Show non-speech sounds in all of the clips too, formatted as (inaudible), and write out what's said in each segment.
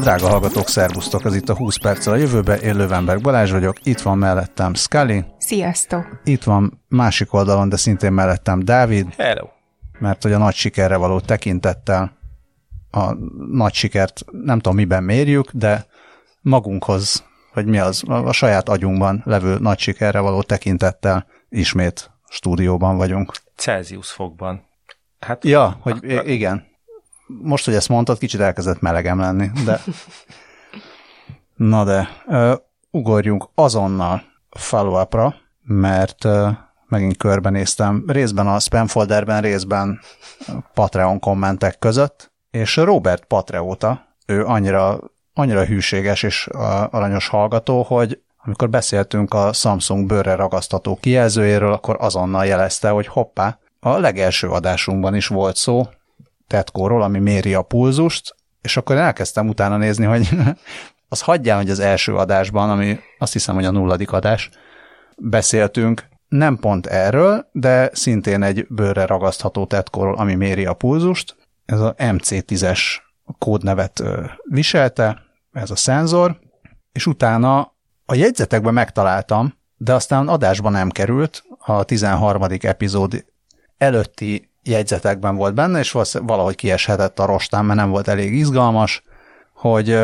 Drága hallgatók, szervusztok! Ez itt a 20 perccel a jövőbe. Én Lövenberg Balázs vagyok, itt van mellettem Scully. Sziasztok! Itt van másik oldalon, de szintén mellettem Dávid. Hello! Mert hogy a nagy sikerre való tekintettel a nagy sikert nem tudom miben mérjük, de magunkhoz, hogy mi az, a saját agyunkban levő nagy sikerre való tekintettel ismét stúdióban vagyunk. Celsius fokban. Hát, ja, hogy igen. Most, hogy ezt mondtad, kicsit elkezdett melegem lenni, de... Na de, uh, ugorjunk azonnal follow mert uh, megint körbenéztem, részben a spam folderben, részben Patreon kommentek között, és Robert Patreóta, ő annyira, annyira hűséges és aranyos hallgató, hogy amikor beszéltünk a Samsung bőrre ragasztató kijelzőjéről, akkor azonnal jelezte, hogy hoppá, a legelső adásunkban is volt szó tetkóról, ami méri a pulzust, és akkor elkezdtem utána nézni, hogy (laughs) az hagyján, hogy az első adásban, ami azt hiszem, hogy a nulladik adás, beszéltünk, nem pont erről, de szintén egy bőrre ragasztható tetkóról, ami méri a pulzust. Ez a MC10-es kódnevet viselte, ez a szenzor, és utána a jegyzetekben megtaláltam, de aztán adásban nem került, a 13. epizód előtti jegyzetekben volt benne, és valahogy kieshetett a rostán, mert nem volt elég izgalmas, hogy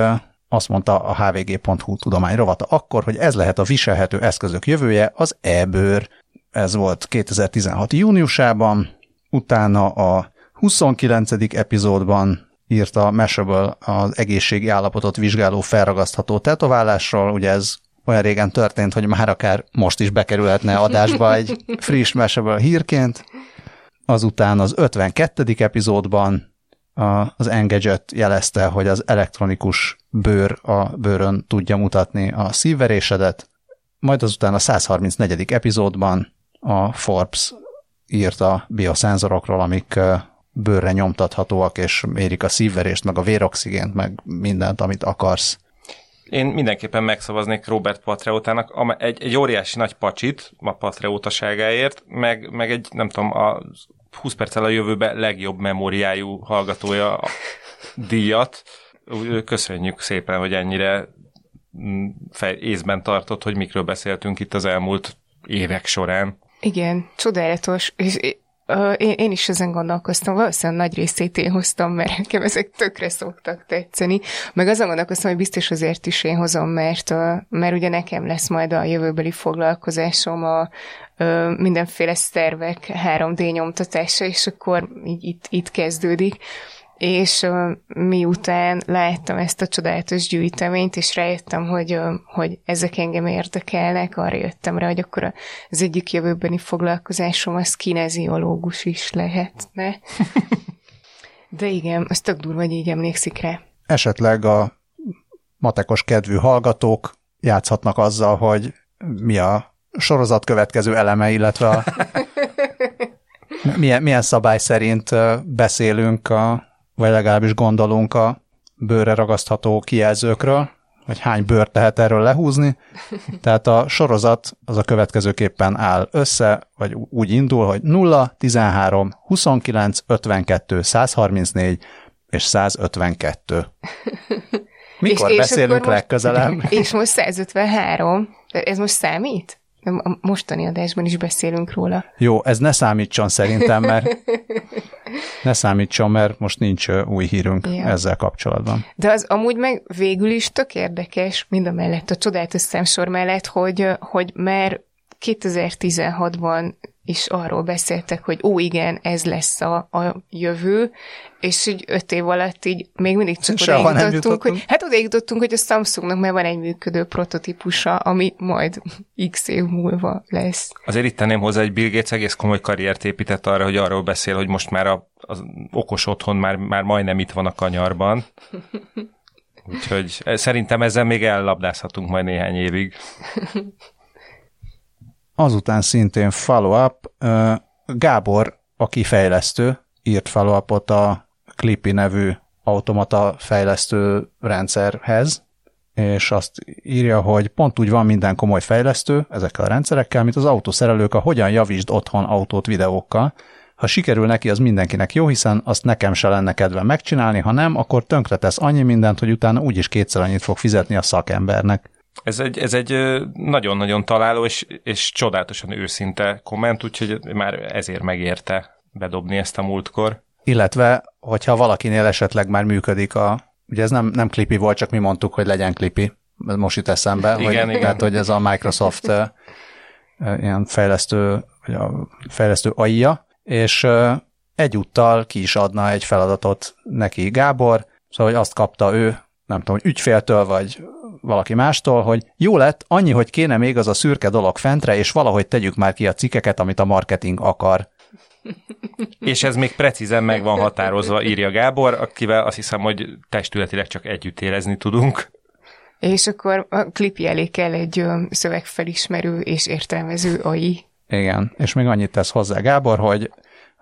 azt mondta a hvg.hu tudományrovata akkor, hogy ez lehet a viselhető eszközök jövője, az e-bőr. Ez volt 2016. júniusában, utána a 29. epizódban írta Mashable az egészségi állapotot vizsgáló felragasztható tetoválásról, ugye ez olyan régen történt, hogy már akár most is bekerülhetne adásba egy friss Mashable hírként. Azután az 52. epizódban az Engadget jelezte, hogy az elektronikus bőr a bőrön tudja mutatni a szívverésedet, majd azután a 134. epizódban a Forbes írt a bioszenzorokról, amik bőrre nyomtathatóak, és mérik a szívverést, meg a véroxigént, meg mindent, amit akarsz. Én mindenképpen megszavaznék Robert Patreótának egy, egy óriási nagy pacsit a Patreótaságáért, meg, meg egy, nem tudom, a 20 perccel a jövőbe legjobb memóriájú hallgatója díjat. Köszönjük szépen, hogy ennyire mm, fej, észben tartott, hogy mikről beszéltünk itt az elmúlt évek során. Igen, csodálatos, és én, én is ezen gondolkoztam, valószínűleg nagy részét én hoztam, mert nekem ezek tökre szoktak tetszeni. Meg azon gondolkoztam, hogy biztos azért is én hozom, mert, mert ugye nekem lesz majd a jövőbeli foglalkozásom a, mindenféle szervek 3D nyomtatása, és akkor így itt, itt kezdődik és uh, miután láttam ezt a csodálatos gyűjteményt, és rájöttem, hogy, uh, hogy ezek engem érdekelnek, arra jöttem rá, hogy akkor az egyik jövőbeni foglalkozásom az kineziológus is lehetne. (laughs) De igen, az tök durva, hogy így emlékszik rá. Esetleg a matekos kedvű hallgatók játszhatnak azzal, hogy mi a sorozat következő eleme, illetve a (laughs) milyen, milyen szabály szerint beszélünk a vagy legalábbis gondolunk a bőre ragasztható kijelzőkről, hogy hány bőrt lehet erről lehúzni. (laughs) Tehát a sorozat az a következőképpen áll össze, vagy úgy indul, hogy 0, 13, 29, 52, 134 és 152. (laughs) Mikor és, beszélünk és legközelebb? (laughs) És most 153. Ez most számít? A mostani adásban is beszélünk róla. Jó, ez ne számítson szerintem, mert (laughs) ne számítson, mert most nincs új hírünk ja. ezzel kapcsolatban. De az amúgy meg végül is tök érdekes, mind a mellett, a csodálatos számsor mellett, hogy, hogy már 2016-ban is arról beszéltek, hogy ó, igen, ez lesz a, a jövő, és így öt év alatt így még mindig csak oda jutottunk, hogy, hát oda jutottunk, hogy a Samsungnak már van egy működő prototípusa, ami majd x év múlva lesz. Azért itt tenném hozzá, hogy Bill Gates egész komoly karriert épített arra, hogy arról beszél, hogy most már a, az okos otthon már, már majdnem itt van a kanyarban. (laughs) Úgyhogy szerintem ezzel még ellabdázhatunk majd néhány évig. (laughs) Azután szintén follow-up, Gábor, aki fejlesztő, írt follow a Clippy nevű automata fejlesztő rendszerhez, és azt írja, hogy pont úgy van minden komoly fejlesztő ezekkel a rendszerekkel, mint az autószerelők a hogyan javítsd otthon autót videókkal, Ha sikerül neki, az mindenkinek jó, hiszen azt nekem se lenne kedve megcsinálni, ha nem, akkor tönkretesz annyi mindent, hogy utána úgyis kétszer annyit fog fizetni a szakembernek. Ez egy, ez egy nagyon-nagyon találó és, és csodálatosan őszinte komment, úgyhogy már ezért megérte bedobni ezt a múltkor. Illetve, hogyha valakinél esetleg már működik a, ugye ez nem, nem klipi volt, csak mi mondtuk, hogy legyen klipi, most itt eszembe, Igen, hogy, igen. tehát, hogy ez a Microsoft ilyen fejlesztő, vagy a fejlesztő AI-ja, és egyúttal ki is adna egy feladatot neki Gábor, szóval, hogy azt kapta ő, nem tudom, ügyféltől, vagy valaki mástól, hogy jó lett, annyi, hogy kéne még az a szürke dolog fentre, és valahogy tegyük már ki a cikkeket, amit a marketing akar. (laughs) És ez még precízen meg van határozva, írja Gábor, akivel azt hiszem, hogy testületileg csak együtt érezni tudunk. És akkor a klipi elé kell egy szövegfelismerő és értelmező AI. Igen, és még annyit tesz hozzá Gábor, hogy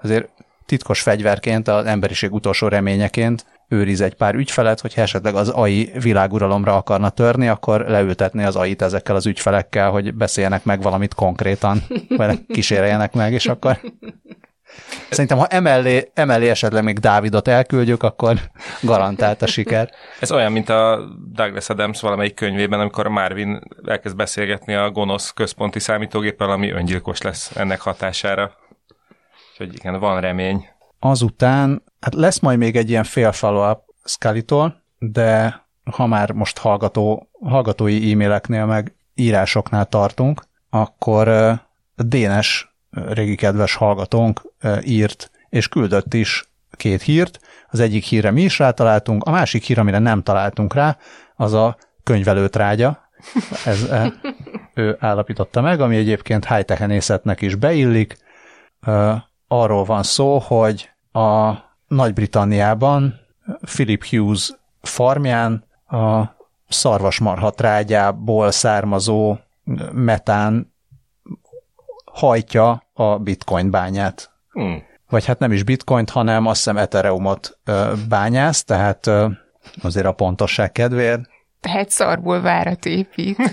azért titkos fegyverként, az emberiség utolsó reményeként őriz egy pár ügyfelet, hogyha esetleg az AI világuralomra akarna törni, akkor leültetni az AI-t ezekkel az ügyfelekkel, hogy beszéljenek meg valamit konkrétan, (laughs) vagy kíséreljenek meg, és akkor Szerintem, ha emellé, emellé esetleg még Dávidot elküldjük, akkor garantált a siker. Ez olyan, mint a Douglas Adams valamelyik könyvében, amikor Marvin elkezd beszélgetni a gonosz központi számítógéppel, ami öngyilkos lesz ennek hatására. Úgyhogy igen, van remény. Azután, hát lesz majd még egy ilyen fél follow-up Scully-tól, de ha már most hallgató, hallgatói e-maileknél meg írásoknál tartunk, akkor Dénes régi kedves hallgatónk írt, és küldött is két hírt. Az egyik hírre mi is rátaláltunk, a másik hír, amire nem találtunk rá, az a könyvelőtrágya. Ez, (laughs) ő állapította meg, ami egyébként high-techenészetnek is beillik. Arról van szó, hogy a Nagy-Britanniában Philip Hughes farmján a szarvasmarha trágyából származó metán hajtja a bitcoin bányát. Hmm. Vagy hát nem is bitcoint, hanem azt hiszem Ethereumot bányász, tehát azért a pontosság kedvéért. Tehát szarból várat épít. (laughs)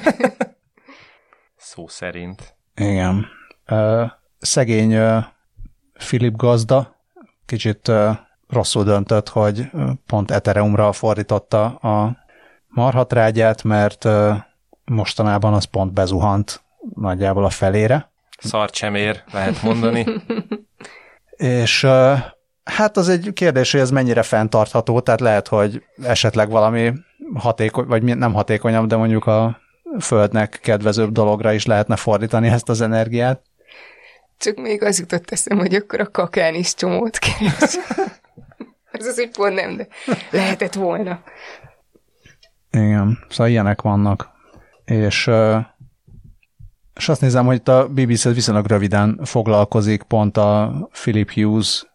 Szó szerint. Igen. Szegény Philip gazda kicsit rosszul döntött, hogy pont Ethereumra fordította a marhatrágyát, mert mostanában az pont bezuhant nagyjából a felére szarcsemér, lehet mondani. (laughs) és hát az egy kérdés, hogy ez mennyire fenntartható, tehát lehet, hogy esetleg valami hatékony, vagy nem hatékonyabb, de mondjuk a földnek kedvezőbb dologra is lehetne fordítani ezt az energiát. Csak még az jutott eszem, hogy akkor a kakán is csomót keres. ez (laughs) az úgy pont nem, de lehetett volna. Igen, szóval ilyenek vannak. És és azt nézem, hogy itt a BBC viszonylag röviden foglalkozik pont a Philip Hughes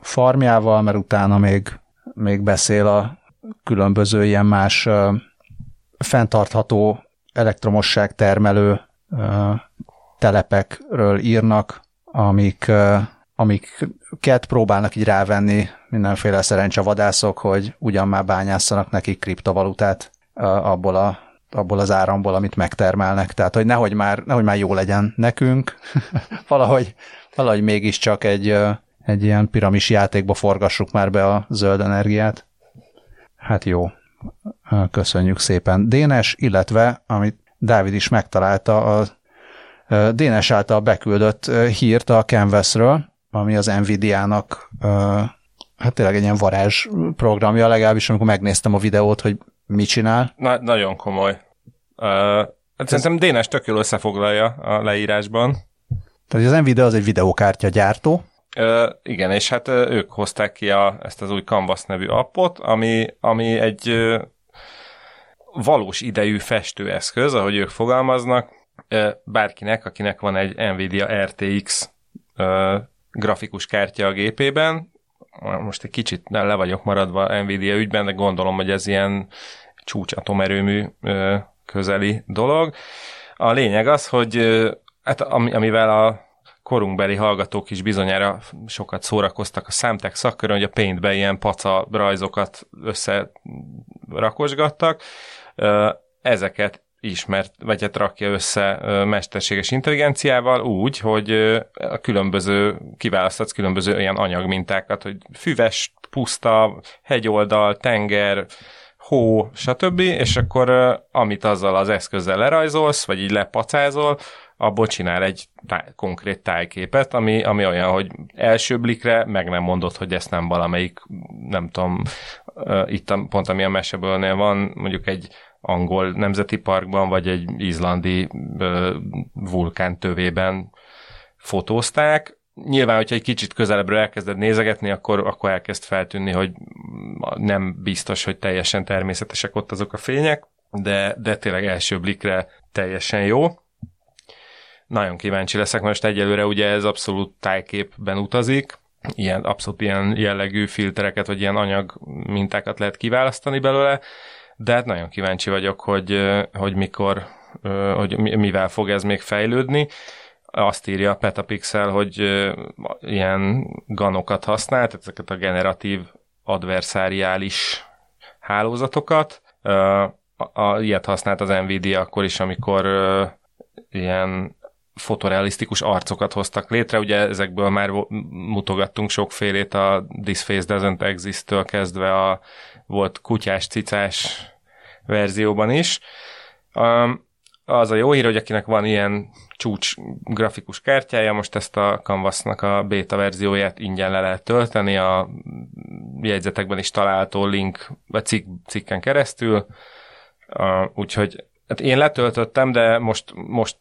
farmjával, mert utána még, még beszél a különböző ilyen más fenntartható elektromosság termelő telepekről írnak, amik, amiket próbálnak így rávenni mindenféle szerencsavadászok, hogy ugyan már bányásszanak nekik kriptovalutát abból a abból az áramból, amit megtermelnek. Tehát, hogy nehogy már, nehogy már jó legyen nekünk, (laughs) valahogy, valahogy mégiscsak egy, egy ilyen piramis játékba forgassuk már be a zöld energiát. Hát jó, köszönjük szépen. Dénes, illetve, amit Dávid is megtalálta, a Dénes által beküldött hírt a Canvasről, ami az Nvidia-nak hát tényleg egy ilyen varázs programja, legalábbis amikor megnéztem a videót, hogy mit csinál? Na, nagyon komoly. Uh, hát szerintem Dénes tök jól összefoglalja a leírásban. Tehát az Nvidia az egy videokártya gyártó. Uh, igen, és hát uh, ők hozták ki a, ezt az új Canvas nevű appot, ami, ami egy uh, valós idejű festőeszköz, ahogy ők fogalmaznak, bárkinek, akinek van egy Nvidia RTX grafikus kártya a gépében, most egy kicsit le vagyok maradva Nvidia ügyben, de gondolom, hogy ez ilyen csúcs atomerőmű közeli dolog. A lényeg az, hogy hát, amivel a korunkbeli hallgatók is bizonyára sokat szórakoztak a számtek szakkörön, hogy a Paintbe ilyen paca rajzokat összerakosgattak. Ezeket ismert, vagy hát rakja össze mesterséges intelligenciával úgy, hogy a különböző, kiválasztatsz különböző ilyen anyagmintákat, hogy füves, puszta, hegyoldal, tenger, hó, stb., és akkor amit azzal az eszközzel lerajzolsz, vagy így lepacázol, abból csinál egy táj, konkrét tájképet, ami, ami olyan, hogy első blikre meg nem mondod, hogy ezt nem valamelyik, nem tudom, itt a, pont ami a mesebőlnél van, mondjuk egy angol nemzeti parkban, vagy egy izlandi vulkán tövében fotózták. Nyilván, hogyha egy kicsit közelebbről elkezded nézegetni, akkor, akkor elkezd feltűnni, hogy nem biztos, hogy teljesen természetesek ott azok a fények, de, de tényleg első blikre teljesen jó. Nagyon kíváncsi leszek, most egyelőre ugye ez abszolút tájképben utazik, ilyen, abszolút ilyen jellegű filtereket, vagy ilyen anyag mintákat lehet kiválasztani belőle, de hát nagyon kíváncsi vagyok, hogy, hogy mikor, hogy mivel fog ez még fejlődni. Azt írja a Petapixel, hogy ilyen ganokat használ, tehát ezeket a generatív adversáriális hálózatokat. A, a, ilyet használt az Nvidia akkor is, amikor ilyen fotorealisztikus arcokat hoztak létre, ugye ezekből már mutogattunk sokfélét a This Face Doesn't Exist-től kezdve a volt kutyás, cicás verzióban is. Um, az a jó hír, hogy akinek van ilyen csúcs grafikus kártyája, most ezt a Canvas-nak a beta verzióját ingyen le lehet tölteni, a jegyzetekben is található link, vagy cikk, cikken keresztül, uh, úgyhogy hát én letöltöttem, de most, most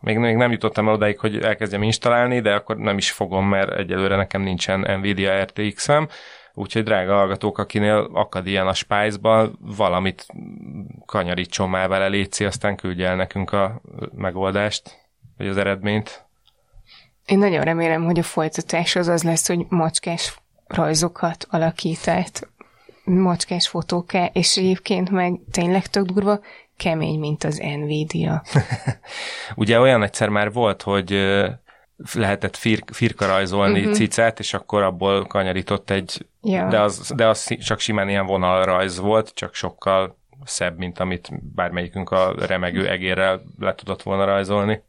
még, még nem jutottam el odáig, hogy elkezdjem installálni, de akkor nem is fogom, mert egyelőre nekem nincsen Nvidia RTX-em, úgyhogy drága hallgatók, akinél akad ilyen a Spice-ban, valamit kanyarítson már vele, létszi, aztán küldje el nekünk a megoldást, vagy az eredményt. Én nagyon remélem, hogy a folytatás az az lesz, hogy macskás rajzokat alakített, macskás fotóká, és egyébként meg tényleg tök durva, kemény, mint az Nvidia. (laughs) Ugye olyan egyszer már volt, hogy lehetett fir, firka rajzolni uh-huh. cicát, és akkor abból kanyarított egy, ja. de, az, de az csak simán ilyen vonalrajz volt, csak sokkal szebb, mint amit bármelyikünk a remegő egérrel le tudott volna rajzolni.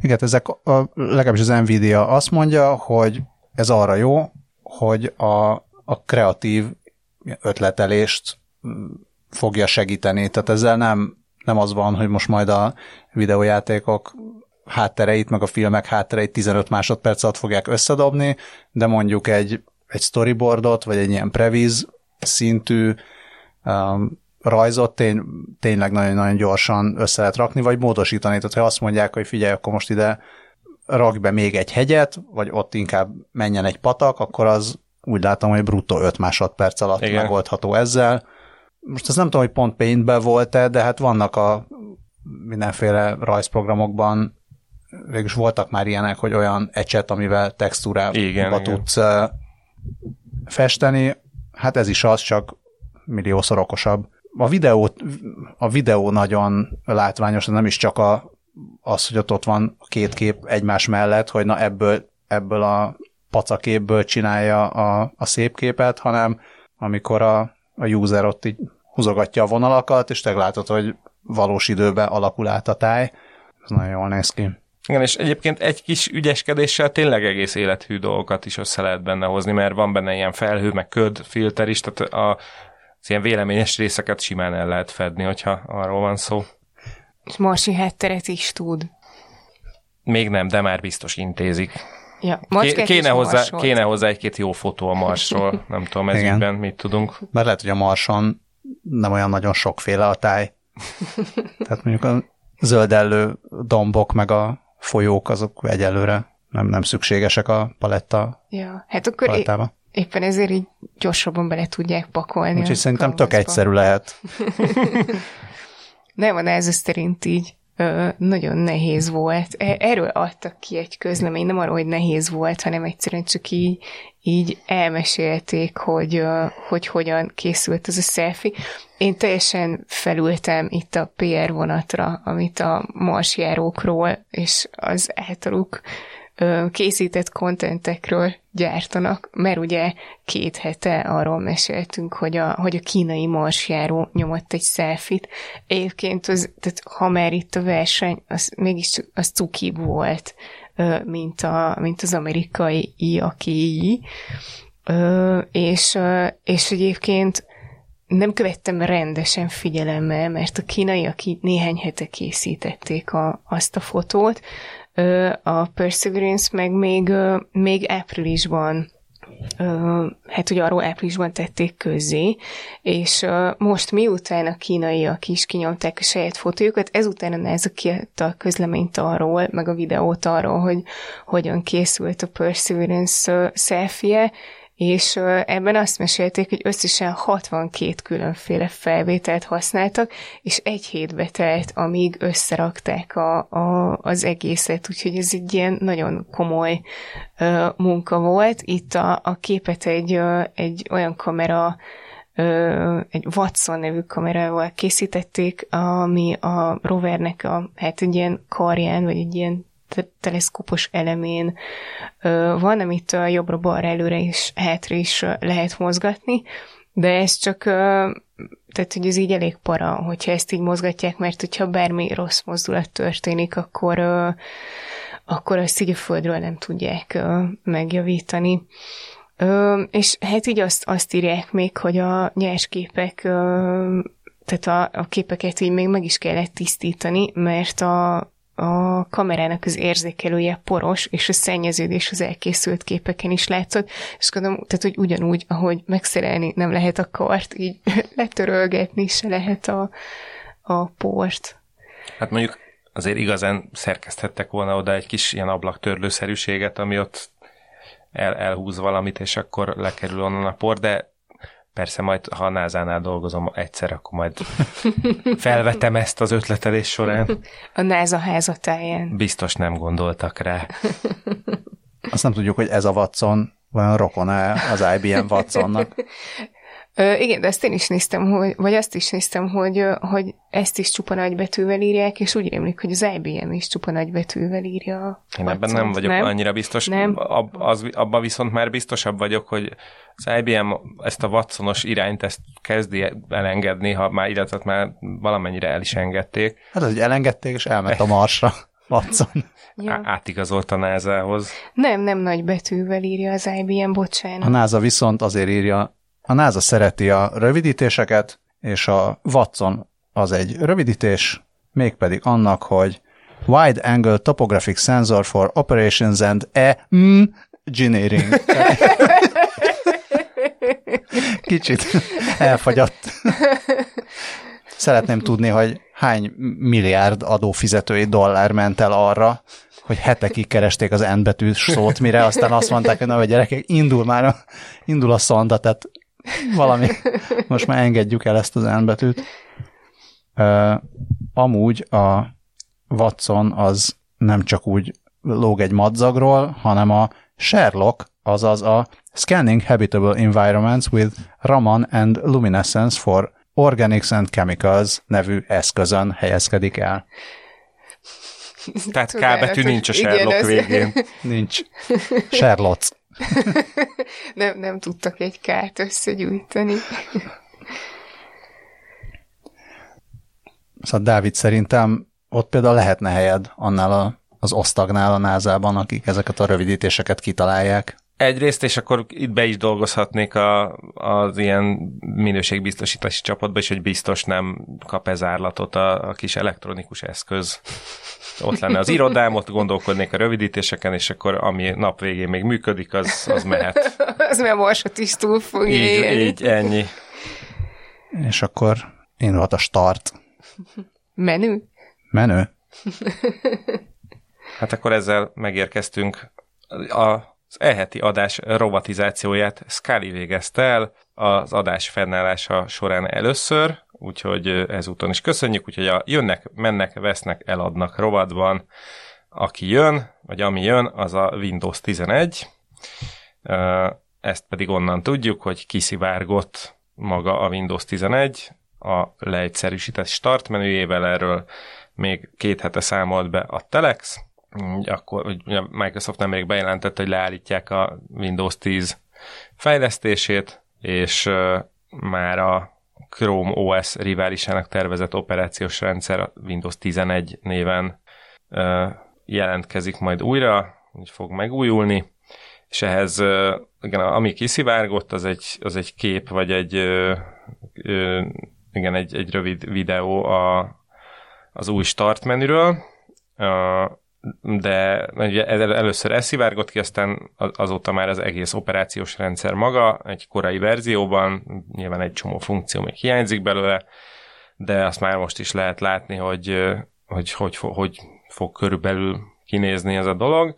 Igen, ezek a, legalábbis az Nvidia azt mondja, hogy ez arra jó, hogy a, a kreatív ötletelést fogja segíteni. Tehát ezzel nem, nem az van, hogy most majd a videójátékok háttereit, meg a filmek háttereit 15 másodperc alatt fogják összedobni, de mondjuk egy, egy storyboardot, vagy egy ilyen previz szintű um, rajzot tény, tényleg nagyon-nagyon gyorsan össze lehet rakni, vagy módosítani. Tehát ha azt mondják, hogy figyelj, akkor most ide rak be még egy hegyet, vagy ott inkább menjen egy patak, akkor az úgy látom, hogy bruttó 5 másodperc alatt Igen. megoldható ezzel. Most ezt nem tudom, hogy pont Paintben volt-e, de hát vannak a mindenféle rajzprogramokban végülis voltak már ilyenek, hogy olyan ecset, amivel textúrába igen, tudsz igen. festeni, hát ez is az, csak milliószor okosabb. A videó, a videó nagyon látványos, nem is csak a, az, hogy ott, ott van két kép egymás mellett, hogy na ebből, ebből a pacaképből csinálja a, a szép képet, hanem amikor a, a user ott így húzogatja a vonalakat, és te látod, hogy valós időben alakul át a táj. Ez nagyon jól néz ki. Igen, és egyébként egy kis ügyeskedéssel tényleg egész élethű dolgokat is össze lehet benne hozni, mert van benne ilyen felhő, meg köd, filter is, tehát a, az ilyen véleményes részeket simán el lehet fedni, hogyha arról van szó. És marsi hátteret is tud. Még nem, de már biztos intézik. Ja, kéne, hozzá, kéne hozzá egy-két jó fotó a Marsról, nem tudom, ez ügyben mit tudunk. Mert lehet, hogy a Marson nem olyan nagyon sokféle a táj. Tehát mondjuk a zöldellő dombok, meg a folyók azok egyelőre nem, nem szükségesek a paletta ja, hát akkor palettába. É- éppen ezért így gyorsabban bele tudják pakolni. Úgyhogy szerintem tök egyszerű lehet. (laughs) nem van ez szerint így nagyon nehéz volt. E, erről adtak ki egy közlemény, nem arról, hogy nehéz volt, hanem egyszerűen csak így, így elmesélték, hogy, hogy hogyan készült ez a selfie. Én teljesen felültem itt a PR vonatra, amit a marsjárókról és az általuk készített kontentekről gyártanak, mert ugye két hete arról meséltünk, hogy a, hogy a kínai marsjáró nyomott egy szelfit. Egyébként, az, tehát ha már itt a verseny, az mégis az cuki volt, mint, a, mint az amerikai iakéi. És, és egyébként nem követtem rendesen figyelemmel, mert a kínaiak néhány hete készítették a, azt a fotót, a Perseverance meg még, még áprilisban hát ugye arról áprilisban tették közzé, és most miután a kínaiak is kinyomták a saját fotójukat, ezután a NASA kiadta a közleményt arról, meg a videót arról, hogy hogyan készült a Perseverance selfie és ebben azt mesélték, hogy összesen 62 különféle felvételt használtak, és egy hétbe telt, amíg összerakták a, a, az egészet, úgyhogy ez egy ilyen nagyon komoly uh, munka volt. Itt a, a képet egy, uh, egy olyan kamera uh, egy Watson nevű kamerával készítették, ami a rovernek a, hát egy ilyen karján, vagy egy ilyen teleszkópos elemén van, amit jobbra-balra előre és hátra is lehet mozgatni, de ez csak, tehát hogy ez így elég para, hogyha ezt így mozgatják, mert hogyha bármi rossz mozdulat történik, akkor, akkor azt így a földről nem tudják megjavítani. És hát így azt, azt írják még, hogy a nyersképek tehát a, a képeket így még meg is kellett tisztítani, mert a, a kamerának az érzékelője poros, és a szennyeződés az elkészült képeken is látszott, és gondolom, tehát, hogy ugyanúgy, ahogy megszerelni nem lehet a kart, így (laughs) letörölgetni se lehet a, a port. Hát mondjuk azért igazán szerkeszthettek volna oda egy kis ilyen ablaktörlőszerűséget, ami ott el, elhúz valamit, és akkor lekerül onnan a por, de Persze majd, ha a NASA-nál dolgozom egyszer, akkor majd felvetem ezt az ötletelés során. A NASA házatáján. Biztos nem gondoltak rá. Azt nem tudjuk, hogy ez a Watson olyan rokon-e az IBM Watsonnak. (laughs) Ö, igen, de ezt én is néztem, hogy, vagy azt is néztem, hogy, hogy ezt is csupa nagybetűvel írják, és úgy rémlik, hogy az IBM is csupa nagybetűvel írja. Én ebben nem vagyok nem? annyira biztos. Nem? Ab, az, abban viszont már biztosabb vagyok, hogy az IBM ezt a Watsonos irányt ezt kezdi elengedni, ha már, illetve már valamennyire el is engedték. Hát, hogy elengedték, és elment a Marsra. (laughs) Watson. Ja. Átigazolt a NASA-hoz. Nem, nem nagy betűvel írja az IBM, bocsánat. A NASA viszont azért írja a NASA szereti a rövidítéseket, és a Watson az egy rövidítés, mégpedig annak, hogy Wide Angle Topographic Sensor for Operations and Engineering. (laughs) Kicsit elfagyott. Szeretném tudni, hogy hány milliárd adófizetői dollár ment el arra, hogy hetekig keresték az N betűs szót, mire aztán azt mondták, hogy na, gyerekek, indul már, a, indul a szonda, tehát valami, most már engedjük el ezt az N betűt. Uh, amúgy a Watson az nem csak úgy lóg egy madzagról, hanem a Sherlock, azaz a Scanning Habitable Environments with Raman and Luminescence for Organics and Chemicals nevű eszközön helyezkedik el. Tehát K betű nincs a Sherlock igen, végén. Nincs. Sherlock. (laughs) nem, nem tudtak egy kárt összegyűjteni. (laughs) Szóval Dávid, szerintem ott például lehetne helyed annál a, az osztagnál a názában, akik ezeket a rövidítéseket kitalálják. Egyrészt, és akkor itt be is dolgozhatnék a, az ilyen minőségbiztosítási csapatba is, hogy biztos nem kap ez árlatot a, a kis elektronikus eszköz ott lenne az irodám, ott gondolkodnék a rövidítéseken, és akkor ami nap végén még működik, az, az mehet. (laughs) az mert morsot is túl fog így, élni. így, ennyi. És akkor én volt a start. Menü? Menü. (laughs) hát akkor ezzel megérkeztünk. A az elheti adás robotizációját Scully végezte el az adás fennállása során először, úgyhogy ezúton is köszönjük, úgyhogy a jönnek, mennek, vesznek, eladnak rovatban, aki jön, vagy ami jön, az a Windows 11. Ezt pedig onnan tudjuk, hogy kiszivárgott maga a Windows 11 a leegyszerűsített start menüjével, erről még két hete számolt be a Telex, akkor ugye Microsoft nemrég bejelentette, hogy leállítják a Windows 10 fejlesztését, és már a Chrome OS riválisának tervezett operációs rendszer a Windows 11 néven jelentkezik majd újra, hogy fog megújulni, és ehhez igen, ami kiszivárgott, az egy, az egy kép, vagy egy igen, egy, egy rövid videó a, az új start menüről, de először ez szivárgott ki, aztán azóta már az egész operációs rendszer maga, egy korai verzióban, nyilván egy csomó funkció még hiányzik belőle, de azt már most is lehet látni, hogy hogy, hogy, hogy fog körülbelül kinézni ez a dolog.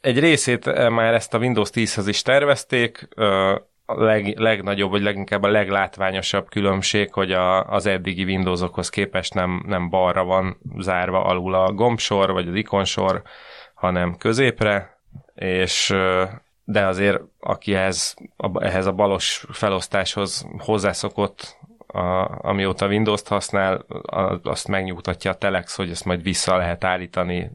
Egy részét már ezt a Windows 10-hez is tervezték, leg, legnagyobb, vagy leginkább a leglátványosabb különbség, hogy a, az eddigi Windowsokhoz képest nem, nem balra van zárva alul a gombsor, vagy az ikonsor, hanem középre, és de azért aki ehhez, ehhez a balos felosztáshoz hozzászokott, a, amióta Windows-t használ, azt megnyugtatja a Telex, hogy ezt majd vissza lehet állítani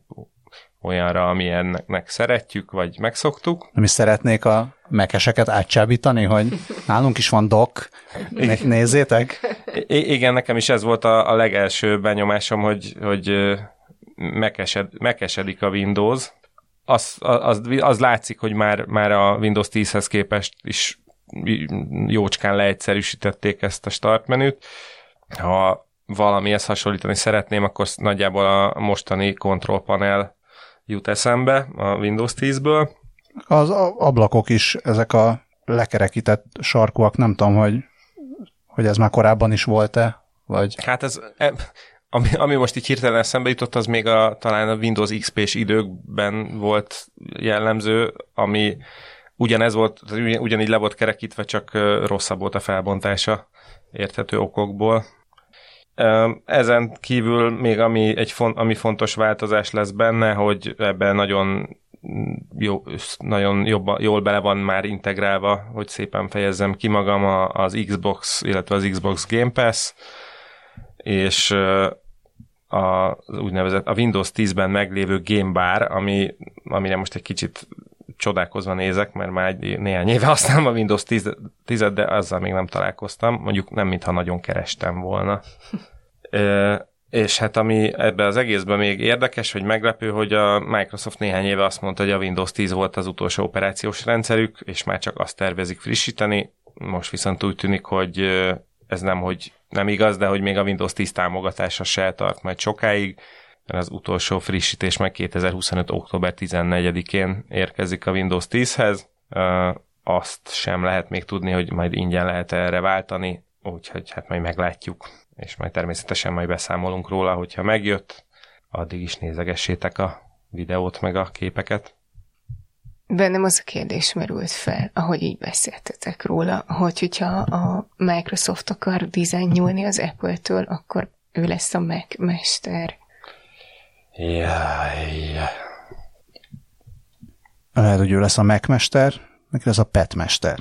olyanra, amilyennek szeretjük, vagy megszoktuk. Nem is szeretnék a mekeseket átcsábítani, hogy nálunk is van dock, nézzétek? I- igen, nekem is ez volt a, a legelső benyomásom, hogy, hogy mekesed, mekesedik a Windows. Az, az, az látszik, hogy már, már a Windows 10-hez képest is jócskán leegyszerűsítették ezt a start menüt. Ha valamihez hasonlítani szeretném, akkor nagyjából a mostani control panel jut eszembe a Windows 10-ből. Az ablakok is, ezek a lekerekített sarkúak, nem tudom, hogy, hogy ez már korábban is volt-e, vagy... Hát ez, ami, ami most így hirtelen eszembe jutott, az még a, talán a Windows XP-s időkben volt jellemző, ami ugyanez volt, ugyanígy le volt kerekítve, csak rosszabb volt a felbontása érthető okokból. Ezen kívül még ami, egy font, ami fontos változás lesz benne, hogy ebben nagyon jó, nagyon jobba, jól bele van már integrálva, hogy szépen fejezzem ki magam az Xbox, illetve az Xbox Game Pass, és a, úgynevezett a Windows 10-ben meglévő Game Bar, ami, amire most egy kicsit csodálkozva nézek, mert már egy, néhány éve használom a Windows 10, 10 de azzal még nem találkoztam. Mondjuk nem, mintha nagyon kerestem volna. e, és hát ami ebbe az egészben még érdekes, hogy meglepő, hogy a Microsoft néhány éve azt mondta, hogy a Windows 10 volt az utolsó operációs rendszerük, és már csak azt tervezik frissíteni. Most viszont úgy tűnik, hogy ez nem, hogy nem igaz, de hogy még a Windows 10 támogatása se tart majd sokáig, az utolsó frissítés meg 2025. október 14-én érkezik a Windows 10-hez. Azt sem lehet még tudni, hogy majd ingyen lehet erre váltani, úgyhogy hát majd meglátjuk, és majd természetesen majd beszámolunk róla, hogyha megjött, addig is nézegessétek a videót meg a képeket. Bennem az a kérdés merült fel, ahogy így beszéltetek róla, hogy hogyha a Microsoft akar dizájn nyúlni az Apple-től, akkor ő lesz a Mac mester. Jaj. Lehet, hogy ő lesz a megmester, meg lesz a petmester.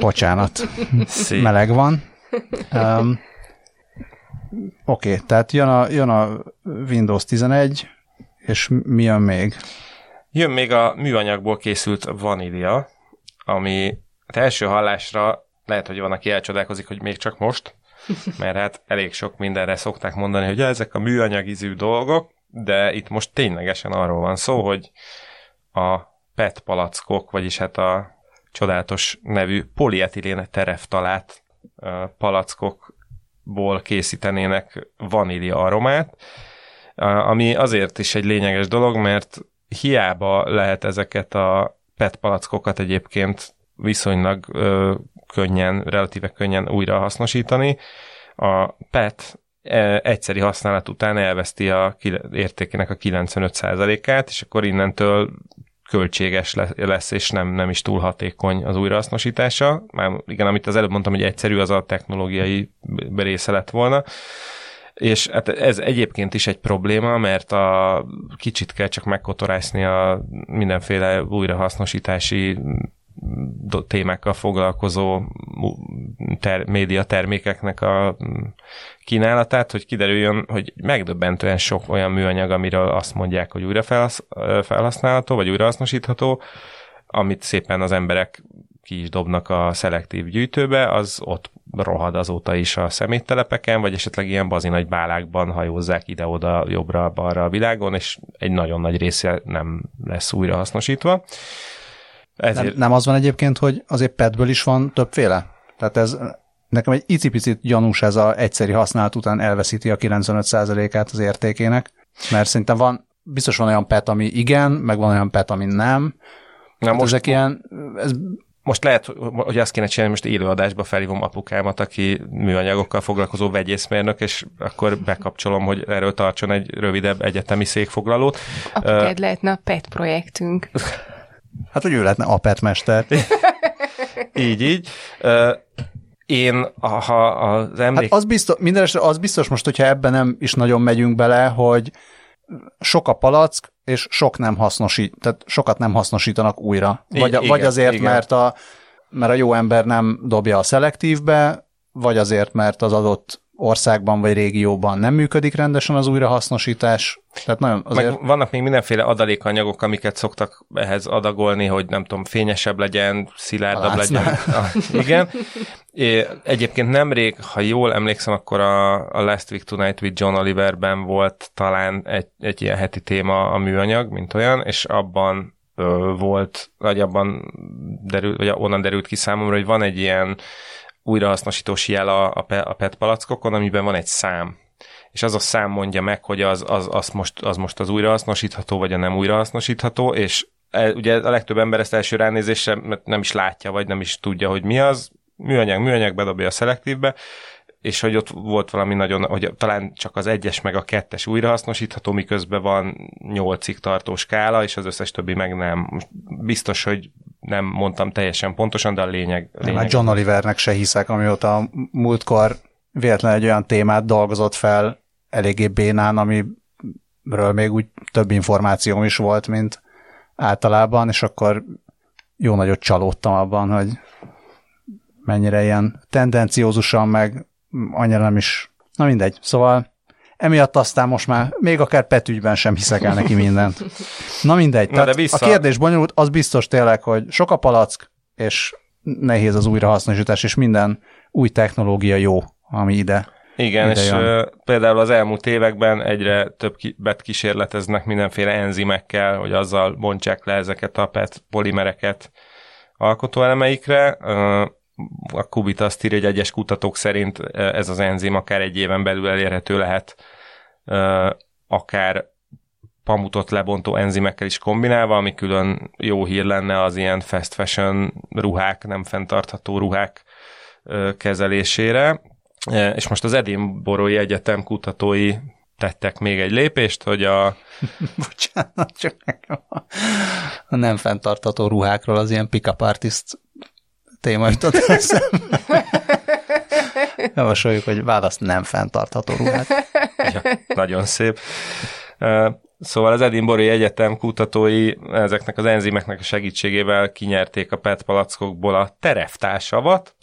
Bocsánat. Szép. Meleg van. Um, Oké, okay, tehát jön a, jön a Windows 11, és mi jön még? Jön még a műanyagból készült vanília, ami az első hallásra lehet, hogy van, aki elcsodálkozik, hogy még csak most, mert hát elég sok mindenre szokták mondani, hogy ezek a műanyagizű dolgok, de itt most ténylegesen arról van szó, hogy a PET palackok, vagyis hát a csodálatos nevű polietilén tereftalát palackokból készítenének vanília aromát, ami azért is egy lényeges dolog, mert hiába lehet ezeket a PET palackokat egyébként viszonylag könnyen, relatíve könnyen újra hasznosítani. A PET e, egyszeri használat után elveszti a értékének a 95%-át, és akkor innentől költséges lesz, és nem, nem is túl hatékony az újrahasznosítása. Már igen, amit az előbb mondtam, hogy egyszerű, az a technológiai része lett volna. És hát ez egyébként is egy probléma, mert a kicsit kell csak megkotorászni a mindenféle újrahasznosítási témákkal foglalkozó ter- média termékeknek a mm, kínálatát, hogy kiderüljön, hogy megdöbbentően sok olyan műanyag, amiről azt mondják, hogy újra felhasz- felhasználható, vagy újrahasznosítható, amit szépen az emberek ki is dobnak a szelektív gyűjtőbe, az ott rohad azóta is a szeméttelepeken, vagy esetleg ilyen bazinagy bálákban hajózzák ide-oda, jobbra-balra a világon, és egy nagyon nagy része nem lesz újra hasznosítva. Ezért... Nem, nem az van egyébként, hogy azért petből is van többféle? Tehát ez nekem egy icipicit gyanús ez a egyszeri használat után elveszíti a 95%-át az értékének, mert szerintem van, biztos van olyan pet, ami igen, meg van olyan pet, ami nem. Na hát most ezek ilyen, ez most lehet, hogy azt kéne csinálni, most élőadásba felhívom apukámat, aki műanyagokkal foglalkozó vegyészmérnök, és akkor bekapcsolom, hogy erről tartson egy rövidebb egyetemi székfoglalót. Apukád uh, lehetne a PET projektünk. (laughs) Hát, hogy ő lehetne a PET mester. (laughs) így, így. Én, ha az emlék... Hát az biztos, minden az biztos most, hogyha ebben nem is nagyon megyünk bele, hogy sok a palack, és sok nem hasznosít, tehát sokat nem hasznosítanak újra. Vagy, igen, vagy azért, igen. mert a, mert a jó ember nem dobja a szelektívbe, vagy azért, mert az adott országban vagy régióban nem működik rendesen az újrahasznosítás. Tehát nagyon azért... Meg vannak még mindenféle adalékanyagok, amiket szoktak ehhez adagolni, hogy nem tudom, fényesebb legyen, szilárdabb legyen. Ah, igen. É, egyébként nemrég, ha jól emlékszem, akkor a, a Last Week Tonight with John Oliverben volt talán egy, egy ilyen heti téma a műanyag, mint olyan, és abban ö, volt, vagy abban derült, vagy onnan derült ki számomra, hogy van egy ilyen újrahasznosítós jel a, a, a PET palackokon, amiben van egy szám, és az a szám mondja meg, hogy az, az, az, most, az most az újrahasznosítható, vagy a nem újrahasznosítható, és e, ugye a legtöbb ember ezt első ránézésre nem is látja, vagy nem is tudja, hogy mi az, műanyag, műanyag bedobja a szelektívbe, és hogy ott volt valami nagyon, hogy talán csak az egyes meg a kettes újrahasznosítható, miközben van nyolcig tartó skála, és az összes többi meg nem. Biztos, hogy nem mondtam teljesen pontosan, de a lényeg... lényeg nem, John Olivernek se hiszek, amióta múltkor véletlenül egy olyan témát dolgozott fel eléggé bénán, amiről még úgy több információm is volt, mint általában, és akkor jó nagyot csalódtam abban, hogy mennyire ilyen tendenciózusan, meg annyira nem is, na mindegy. Szóval emiatt aztán most már még akár petügyben sem hiszek el neki mindent. Na mindegy. Na, Tehát vissza... A kérdés bonyolult, az biztos tényleg, hogy sok a palack, és nehéz az újrahasznosítás, és minden új technológia jó, ami ide igen, ide és jön. például az elmúlt években egyre többet kísérleteznek mindenféle enzimekkel, hogy azzal bontsák le ezeket a PET polimereket alkotóelemeikre a Kubit azt írja, hogy egyes kutatók szerint ez az enzim akár egy éven belül elérhető lehet, akár pamutot lebontó enzimekkel is kombinálva, ami külön jó hír lenne az ilyen fast fashion ruhák, nem fenntartható ruhák kezelésére. És most az Edinborói Egyetem kutatói tettek még egy lépést, hogy a... (laughs) Bocsánat, csak a nem fenntartható ruhákról az ilyen pick-up artist téma jutott eszembe. Javasoljuk, hogy választ nem fenntartható ruhát. Ja, nagyon szép. Szóval az Edinburghi Egyetem kutatói ezeknek az enzimeknek a segítségével kinyerték a PET palackokból a tereftársavat,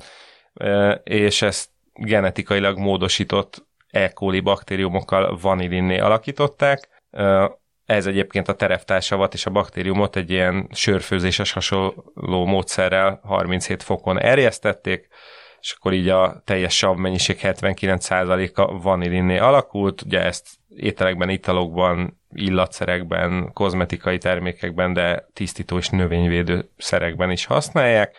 és ezt genetikailag módosított E. coli baktériumokkal vanilinné alakították. Ez egyébként a tereptársavat és a baktériumot egy ilyen sörfőzéses hasonló módszerrel 37 fokon erjesztették, és akkor így a teljes sav mennyiség 79%-a vanilinné alakult. Ugye ezt ételekben, italokban, illatszerekben, kozmetikai termékekben, de tisztító és növényvédő szerekben is használják.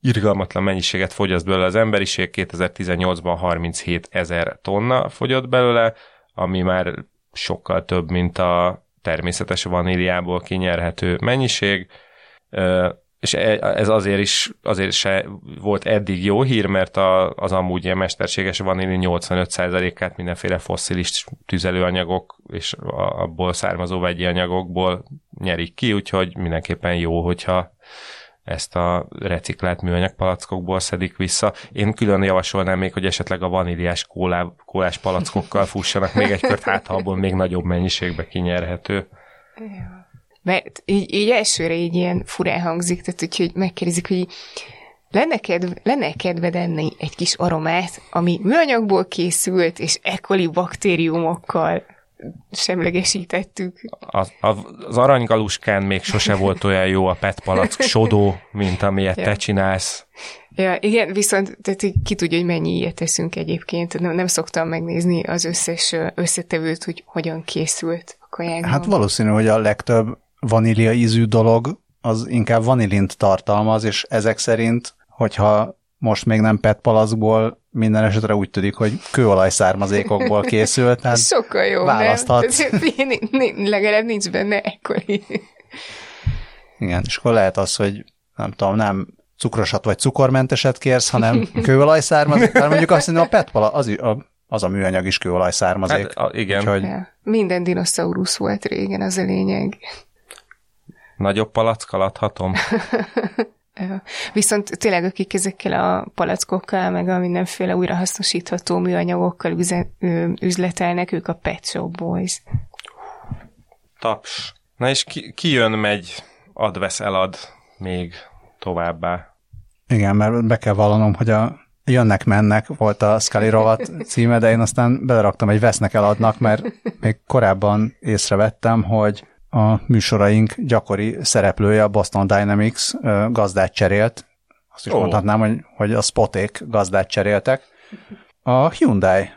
Irgalmatlan mennyiséget fogyaszt belőle az emberiség, 2018-ban 37 ezer tonna fogyott belőle, ami már sokkal több, mint a természetes vaníliából kinyerhető mennyiség, és e, ez azért is azért se volt eddig jó hír, mert az amúgy ilyen mesterséges vaníli 85%-át mindenféle fosszilis tüzelőanyagok és abból származó vegyi anyagokból nyerik ki, úgyhogy mindenképpen jó, hogyha ezt a reciklált műanyag palackokból szedik vissza. Én külön javasolnám még, hogy esetleg a vaníliás kólá, kólás palackokkal fussanak még egy kört, hát abból még nagyobb mennyiségbe kinyerhető. Mert így, így elsőre így ilyen furán hangzik, tehát úgyhogy megkérdezik, hogy lenne, kedv, lenne kedved enni egy kis aromát, ami műanyagból készült, és ekoli baktériumokkal semlegesítettük. Az, az aranygaluskán még sose volt olyan jó a petpalack sodó, mint amilyet ja. te csinálsz. Ja, igen, viszont tehát ki tudja, hogy mennyi ilyet teszünk egyébként. Nem, nem szoktam megnézni az összes összetevőt, hogy hogyan készült a kajákban. Hát valószínű, hogy a legtöbb vanília ízű dolog az inkább vanilint tartalmaz, és ezek szerint, hogyha most még nem PET palaszból, minden esetre úgy tűnik, hogy kőolaj származékokból készült, (laughs) tehát Sokkal jó, választhatsz. Nem? Legalább nincs benne ekkori. Igen, és akkor lehet az, hogy nem tudom, nem cukrosat vagy cukormenteset kérsz, hanem (laughs) kőolaj származék, mert mondjuk azt mondom, a PET pala, az, a, az a műanyag is kőolaj származék. Hát, a, igen. Úgyhogy... Ja. Minden dinoszaurusz volt régen, az a lényeg. Nagyobb palackkal adhatom? (laughs) Viszont tényleg, akik ezekkel a palackokkal, meg a mindenféle újrahasznosítható műanyagokkal üzletelnek, ők a Pet Shop Boys. Taps. Na és ki, ki jön, megy, ad, vesz, elad még továbbá? Igen, mert be kell vallanom, hogy a Jönnek, mennek volt a Scully rovat címe, de én aztán beleraktam egy vesznek, eladnak, mert még korábban észrevettem, hogy a műsoraink gyakori szereplője, a Boston Dynamics gazdát cserélt. Azt is oh. mondhatnám, hogy, hogy a spoték gazdát cseréltek. A Hyundai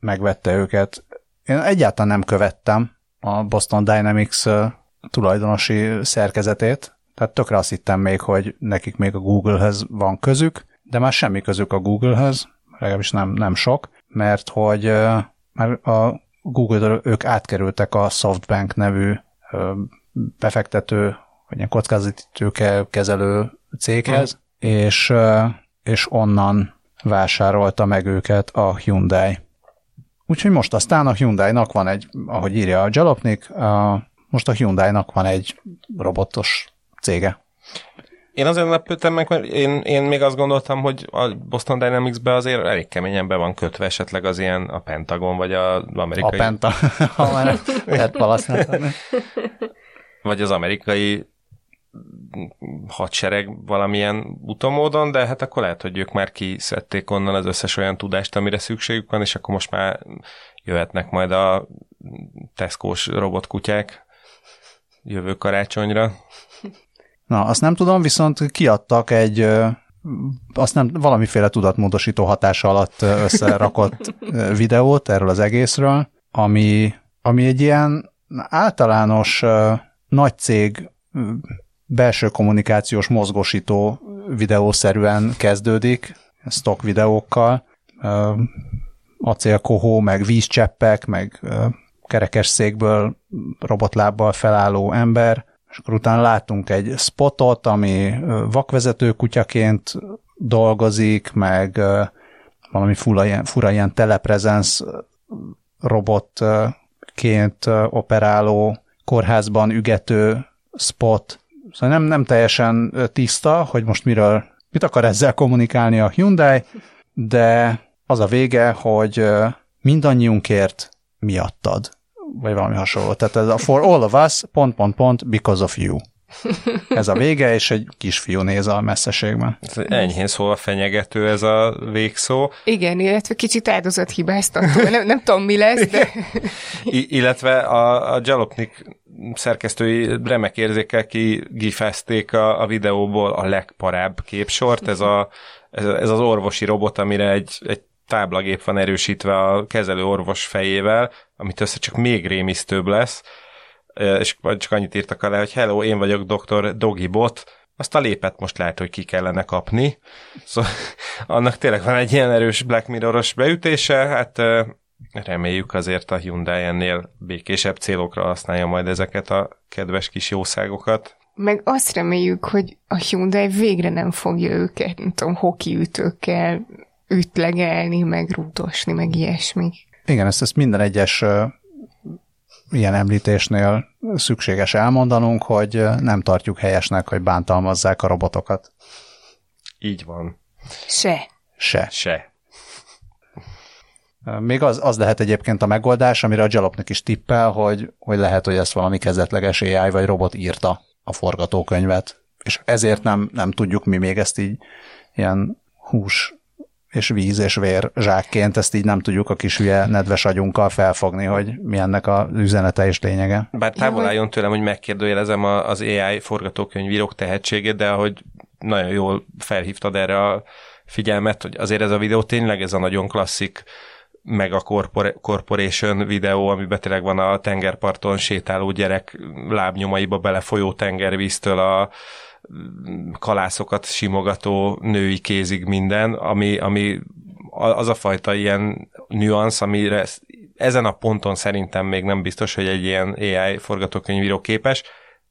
megvette őket. Én egyáltalán nem követtem a Boston Dynamics tulajdonosi szerkezetét, tehát tökre azt hittem még, hogy nekik még a Google-höz van közük, de már semmi közük a Google-höz, legalábbis nem, nem sok, mert hogy már a Google-től ők átkerültek a SoftBank nevű befektető, vagy ilyen kockázatítőke kezelő céghez, uh-huh. és, és onnan vásárolta meg őket a Hyundai. Úgyhogy most aztán a Hyundai-nak van egy, ahogy írja a Jalopnik, a, most a Hyundai-nak van egy robotos cége. Én azért lepődtem meg, mert én, én még azt gondoltam, hogy a Boston Dynamics-be azért elég keményen be van kötve esetleg az ilyen a Pentagon, vagy az amerikai... A Penta, (laughs) ha már Vagy az amerikai hadsereg valamilyen utomódon, de hát akkor lehet, hogy ők már kiszedték onnan az összes olyan tudást, amire szükségük van, és akkor most már jöhetnek majd a Tesco-s robotkutyák jövő karácsonyra. Na, azt nem tudom, viszont kiadtak egy azt nem valamiféle tudatmódosító hatása alatt összerakott videót erről az egészről, ami, ami egy ilyen általános nagy cég belső kommunikációs mozgosító videószerűen kezdődik, stock videókkal, acélkohó, meg vízcseppek, meg kerekes székből, robotlábbal felálló ember, és akkor utána látunk egy spotot, ami vakvezető kutyaként dolgozik, meg valami fura ilyen, fura ilyen telepresence robotként operáló, kórházban ügető spot. Szóval nem, nem teljesen tiszta, hogy most miről, mit akar ezzel kommunikálni a Hyundai, de az a vége, hogy mindannyiunkért miattad vagy valami hasonló. Tehát ez a for all of us, pont, pont, pont, because of you. Ez a vége, és egy kisfiú néz a messzeségben. Enyhén szóval fenyegető ez a végszó. Igen, illetve kicsit áldozathibáztató. Nem, nem tudom, mi lesz, de... (laughs) I- illetve a, a Jalopnik szerkesztői remek érzékel ki gifezték a, a videóból a legparább képsort, ez, a, ez, ez az orvosi robot, amire egy, egy táblagép van erősítve a kezelő orvos fejével, amit össze csak még rémisztőbb lesz, és csak annyit írtak alá, hogy hello, én vagyok dr. Dogibot, azt a lépet most lehet, hogy ki kellene kapni. Szóval (laughs) annak tényleg van egy ilyen erős Black Mirror-os beütése, hát reméljük azért a Hyundai ennél békésebb célokra használja majd ezeket a kedves kis jószágokat. Meg azt reméljük, hogy a Hyundai végre nem fogja őket, nem tudom, hokiütőkkel ütlegelni, meg rúdosni, meg ilyesmi. Igen, ezt, ezt minden egyes ilyen említésnél szükséges elmondanunk, hogy nem tartjuk helyesnek, hogy bántalmazzák a robotokat. Így van. Se. Se. Se. Még az, az lehet egyébként a megoldás, amire a Jalopnak is tippel, hogy, hogy lehet, hogy ezt valami kezdetleges AI vagy robot írta a forgatókönyvet, és ezért nem, nem tudjuk mi még ezt így ilyen hús és víz és vér zsákként, ezt így nem tudjuk a kis hülye nedves agyunkkal felfogni, hogy mi ennek a üzenete és lényege. Bár távol álljon tőlem, hogy megkérdőjelezem az AI forgatókönyvírók tehetségét, de ahogy nagyon jól felhívtad erre a figyelmet, hogy azért ez a videó tényleg ez a nagyon klasszik meg a Corporation videó, amiben tényleg van a tengerparton sétáló gyerek lábnyomaiba belefolyó tengervíztől a kalászokat simogató női kézig minden, ami, ami az a fajta ilyen nüansz, amire ezen a ponton szerintem még nem biztos, hogy egy ilyen AI forgatókönyvíró képes.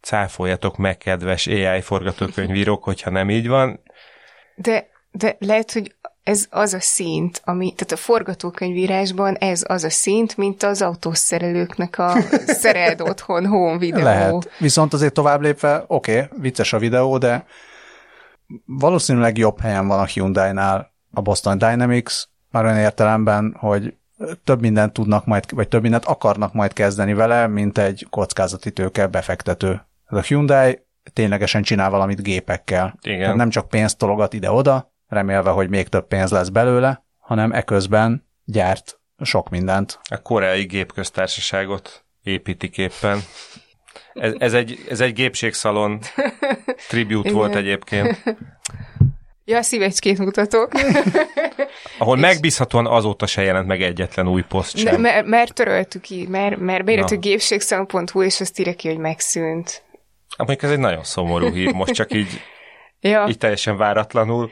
Cáfoljatok meg, kedves AI forgatókönyvírók, hogyha nem így van. De, de lehet, hogy ez az a szint, ami, tehát a forgatókönyvírásban ez az a szint, mint az autószerelőknek a (laughs) szereld otthon home videó. Lehet. Viszont azért tovább lépve, oké, okay, vicces a videó, de valószínűleg jobb helyen van a Hyundai-nál a Boston Dynamics, már olyan értelemben, hogy több mindent tudnak majd, vagy több mindent akarnak majd kezdeni vele, mint egy kockázati tőke befektető. Ez a Hyundai ténylegesen csinál valamit gépekkel. Igen. Tehát nem csak pénzt tologat ide-oda, remélve, hogy még több pénz lesz belőle, hanem eközben gyárt sok mindent. A koreai gépköztársaságot építik éppen. Ez, ez, egy, ez egy gépségszalon tribute volt egyébként. Ja, szívecskét mutatok. Ahol megbízhatóan azóta se jelent meg egyetlen új poszt sem. mert, mert töröltük ki, mert, mert beírtuk gépségszalon.hu, és azt írja ki, hogy megszűnt. Hát ez egy nagyon szomorú hír, most csak így, ja. így teljesen váratlanul.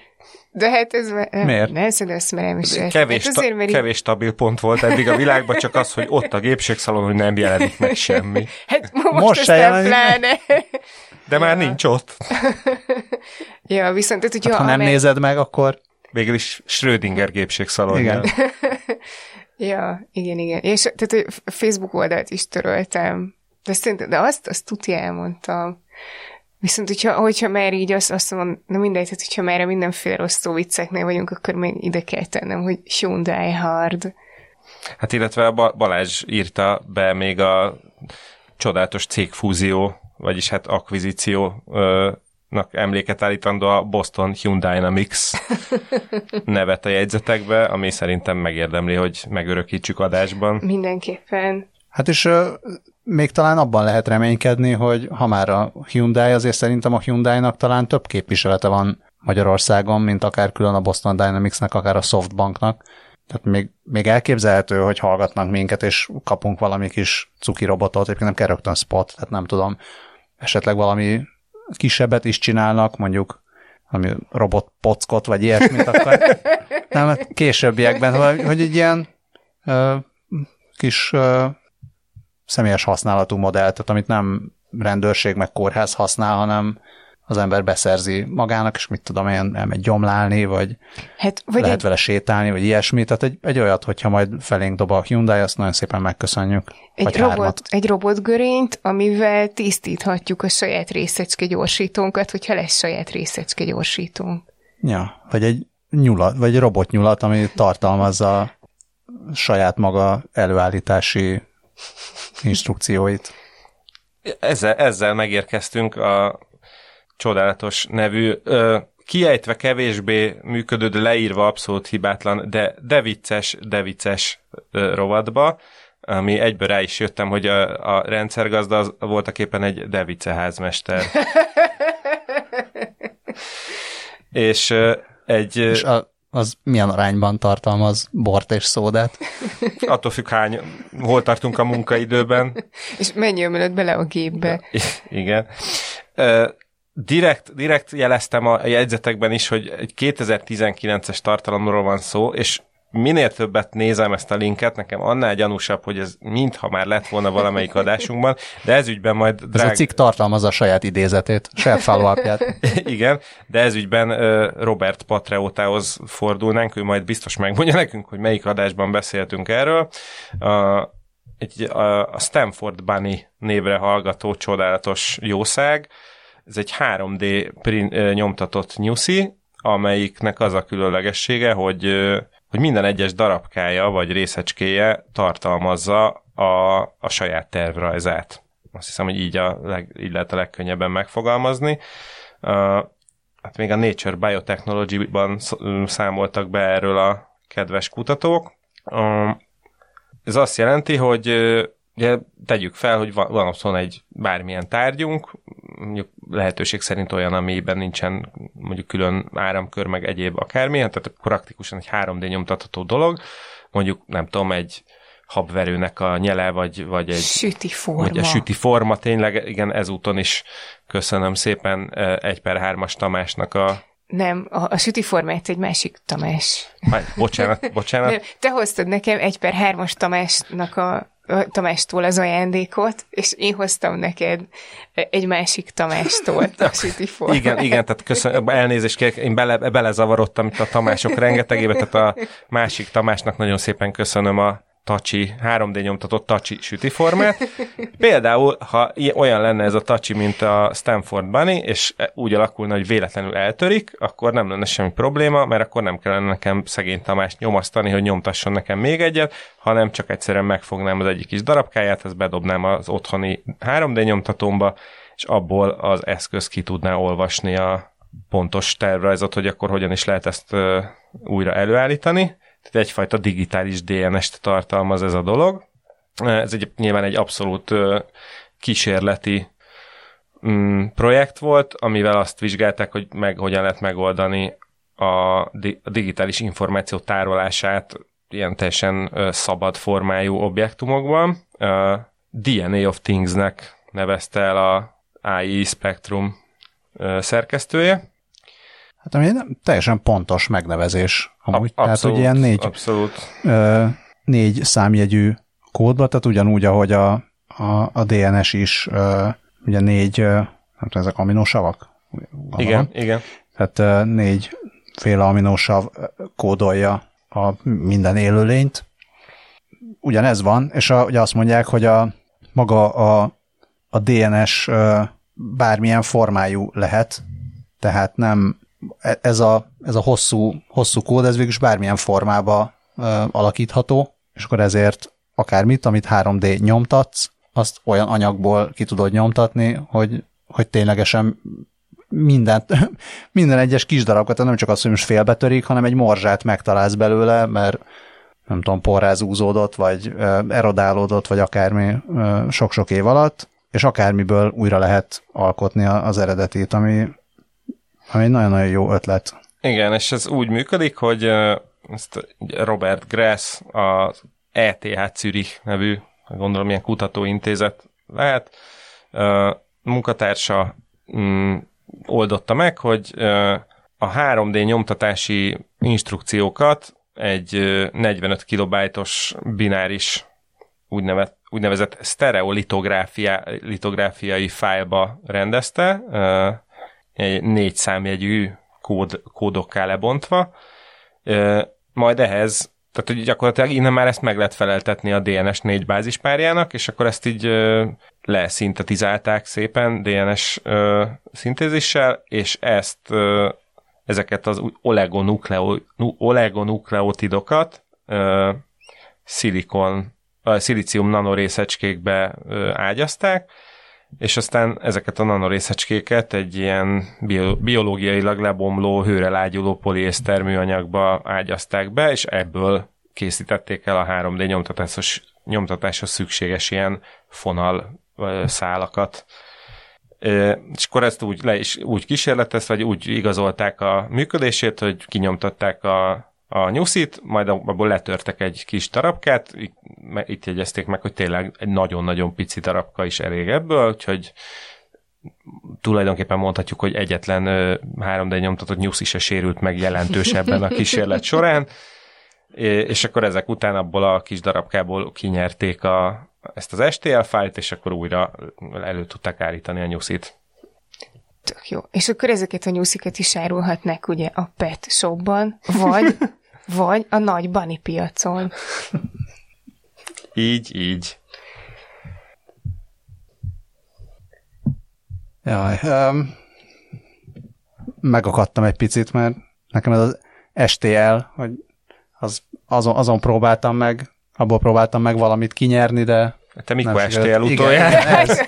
De hát ez... Miért? Ne ezt merem is. Kevés, hát azért, mert kevés stabil pont volt eddig a világban, csak az, hogy ott a gépségszalon, hogy nem jelenik meg semmi. Hát most, most se jelenik pláne. De már nincs ott. ja, viszont... Tehát, hát, ha nem amely... nézed meg, akkor... Végül is Schrödinger gépségszalon. Igen. (laughs) ja, igen, igen. És tehát a Facebook oldalt is töröltem. De, szerintem, de azt, azt tudja elmondtam. Viszont, hogyha, hogyha már így azt, azt mondom, na mindegy, tehát hogyha már mindenféle rossz szó vicceknél vagyunk, akkor még ide kell tennem, hogy Hyundai Hard. Hát illetve a Balázs írta be még a csodálatos cégfúzió, vagyis hát akvizíciónak emléket állítandó a Boston Hyundai Dynamics (laughs) nevet a jegyzetekbe, ami szerintem megérdemli, hogy megörökítsük adásban. Mindenképpen. Hát és még talán abban lehet reménykedni, hogy ha már a Hyundai, azért szerintem a Hyundai-nak talán több képviselete van Magyarországon, mint akár külön a Boston Dynamics-nek, akár a Softbanknak. Tehát még, még elképzelhető, hogy hallgatnak minket, és kapunk valami kis cuki robotot, egyébként nem kell rögtön spot, tehát nem tudom, esetleg valami kisebbet is csinálnak, mondjuk ami robot pockot, vagy ilyesmit, akkor nem, hát későbbiekben, hogy, hogy egy ilyen ö, kis ö, személyes használatú modell, tehát amit nem rendőrség meg kórház használ, hanem az ember beszerzi magának, és mit tudom én, elmegy gyomlálni, vagy, hát, vagy lehet egy... vele sétálni, vagy ilyesmi. Tehát egy, egy olyat, hogyha majd felénk dob a Hyundai, azt nagyon szépen megköszönjük. Egy, robot, egy robotgörényt, amivel tisztíthatjuk a saját részecske gyorsítónkat, hogyha lesz saját részecske gyorsítónk. Ja, vagy egy nyulat, vagy robotnyulat, ami tartalmazza saját maga előállítási instrukcióit. Ezzel, ezzel megérkeztünk a csodálatos nevű, ö, kiejtve kevésbé működő, de leírva abszolút hibátlan, de, de vicces, de vicces ö, rovadba, ami egyből rá is jöttem, hogy a, a rendszergazda az voltak éppen egy device házmester. (laughs) és ö, egy... És a, az milyen arányban tartalmaz bort és szódát? (laughs) Attól függ, hány, hol tartunk a munkaidőben. (laughs) És mennyi ömölött bele a gépbe. Igen. Direkt, direkt jeleztem a jegyzetekben is, hogy egy 2019-es tartalomról van szó, és minél többet nézem ezt a linket, nekem annál gyanúsabb, hogy ez mintha már lett volna valamelyik (laughs) adásunkban, de ez ügyben majd drág... Ez a cikk tartalmazza a saját idézetét, saját follow (laughs) Igen, de ez ügyben Robert Patreótához fordulnánk, ő majd biztos megmondja nekünk, hogy melyik adásban beszéltünk erről. A, egy, a, a Stanford Bunny névre hallgató csodálatos jószág, ez egy 3D print, nyomtatott nyuszi, amelyiknek az a különlegessége, hogy hogy minden egyes darabkája vagy részecskéje tartalmazza a, a saját tervrajzát. Azt hiszem, hogy így, a leg, így lehet a legkönnyebben megfogalmazni. A hát még a Nature Biotechnology-ban számoltak be erről a kedves kutatók. Ez azt jelenti, hogy ugye tegyük fel, hogy van, van otthon egy bármilyen tárgyunk, mondjuk lehetőség szerint olyan, amiben nincsen mondjuk külön áramkör, meg egyéb akármilyen, tehát praktikusan egy 3D nyomtatható dolog, mondjuk nem tudom, egy habverőnek a nyele, vagy, vagy egy... Süti forma. Vagy a süti forma, tényleg, igen, ezúton is köszönöm szépen egy per hármas Tamásnak a nem, a, a süti formát egy másik Tamás. Hát, bocsánat, bocsánat. Nem, te hoztad nekem egy per hármas Tamásnak a Tamástól az ajándékot, és én hoztam neked egy másik Tamástól a (laughs) süti formát. Igen, igen, tehát köszönöm, elnézést kérek, én bele, belezavarodtam itt a Tamások rengetegébe, tehát a másik Tamásnak nagyon szépen köszönöm a tacsi, 3D nyomtatott tacsi sütiformát. Például, ha olyan lenne ez a tacsi, mint a Stanford Bunny, és úgy alakulna, hogy véletlenül eltörik, akkor nem lenne semmi probléma, mert akkor nem kellene nekem szegény Tamást nyomasztani, hogy nyomtasson nekem még egyet, hanem csak egyszerűen megfognám az egyik kis darabkáját, ezt bedobnám az otthoni 3D nyomtatómba, és abból az eszköz ki tudná olvasni a pontos tervrajzot, hogy akkor hogyan is lehet ezt újra előállítani tehát egyfajta digitális DNS-t tartalmaz ez a dolog. Ez egy, nyilván egy abszolút kísérleti mm, projekt volt, amivel azt vizsgálták, hogy meg hogyan lehet megoldani a, di- a digitális információ tárolását ilyen teljesen szabad formájú objektumokban. DNA of Things-nek nevezte el a AI Spectrum szerkesztője. Hát ami nem teljesen pontos megnevezés. Amúgy. Abszolút, tehát, hogy ilyen négy, abszolút. Ö, négy számjegyű kódba, tehát ugyanúgy, ahogy a, a, a DNS is ö, ugye négy, ö, nem tudom, ezek aminósavak? Igen, igen. Tehát ö, négy féle aminósav kódolja a minden élőlényt. Ugyanez van, és a, ugye azt mondják, hogy a maga a, a DNS ö, bármilyen formájú lehet, tehát nem ez a, ez a hosszú, hosszú kód, ez végülis bármilyen formába ö, alakítható, és akkor ezért akármit, amit 3D nyomtatsz, azt olyan anyagból ki tudod nyomtatni, hogy, hogy ténylegesen mindent, (laughs) minden egyes kis darabokat, nem csak az, hogy most félbetörik, hanem egy morzsát megtalálsz belőle, mert nem tudom, porrázúzódott, vagy erodálódott, vagy akármi sok-sok év alatt, és akármiből újra lehet alkotni az eredetét, ami ami egy nagyon-nagyon jó ötlet. Igen, és ez úgy működik, hogy ezt Robert Grass, az ETH Zürich nevű, gondolom ilyen kutatóintézet lehet, munkatársa mm, oldotta meg, hogy a 3D nyomtatási instrukciókat egy 45 kilobájtos bináris úgynevezett, úgynevezett sztereolitográfiai fájlba rendezte, négy számjegyű kód, kódokká lebontva, majd ehhez, tehát hogy gyakorlatilag innen már ezt meg lehet feleltetni a DNS négy bázispárjának, és akkor ezt így leszintetizálták szépen DNS szintézissel, és ezt ezeket az oligonukleo, oligonukleotidokat szilikon, szilícium nanorészecskékbe ágyazták, és aztán ezeket a nanorészecskéket egy ilyen biológiailag lebomló, hőre lágyuló poliészter műanyagba ágyazták be, és ebből készítették el a 3D nyomtatásos, nyomtatáshoz szükséges ilyen fonal szálakat. És akkor ezt úgy, le is, úgy kísérletez, vagy úgy igazolták a működését, hogy kinyomtatták a a nyuszit, majd abból letörtek egy kis darabkát, itt, jegyezték meg, hogy tényleg egy nagyon-nagyon pici darabka is elég ebből, úgyhogy tulajdonképpen mondhatjuk, hogy egyetlen 3D nyomtatott nyuszi se sérült meg jelentősebben a kísérlet során, és akkor ezek után abból a kis darabkából kinyerték a, ezt az STL fájlt, és akkor újra elő tudták állítani a nyuszit. Tök jó. És akkor ezeket a nyuszikat is árulhatnak ugye a pet shopban, vagy, (laughs) vagy a nagy bani piacon. Így, így. Jaj, um, megakadtam egy picit, mert nekem ez az STL, hogy az, azon, azon próbáltam meg, abból próbáltam meg valamit kinyerni, de te mikor STL utoljára? (laughs)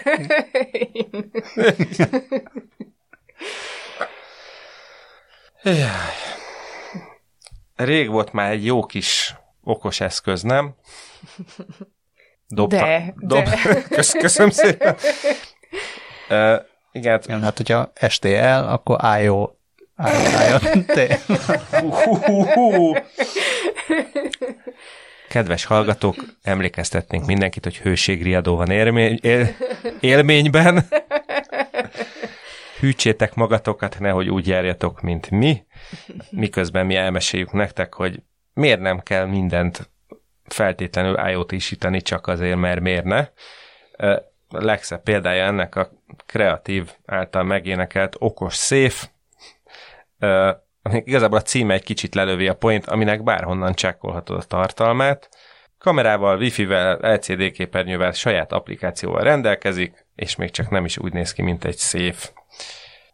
Jaj. Rég volt már egy jó kis okos eszköz, nem? Dobta, De, dob, de. (laughs) Kösz, köszönöm szépen. Uh, igen, hát, Igen, hát hogyha STL, akkor IO, hú. Kedves hallgatók, emlékeztetnénk mindenkit, hogy hőségriadó van élmény, él, élményben. Hűtsétek magatokat, nehogy úgy járjatok, mint mi, miközben mi elmeséljük nektek, hogy miért nem kell mindent feltétlenül IoT-sítani csak azért, mert miért ne. A legszebb példája ennek a kreatív által megénekelt okos széf, Ö, aminek igazából a címe egy kicsit lelövi a point, aminek bárhonnan csekkolhatod a tartalmát. Kamerával, wifi-vel, LCD képernyővel, saját applikációval rendelkezik, és még csak nem is úgy néz ki, mint egy széf.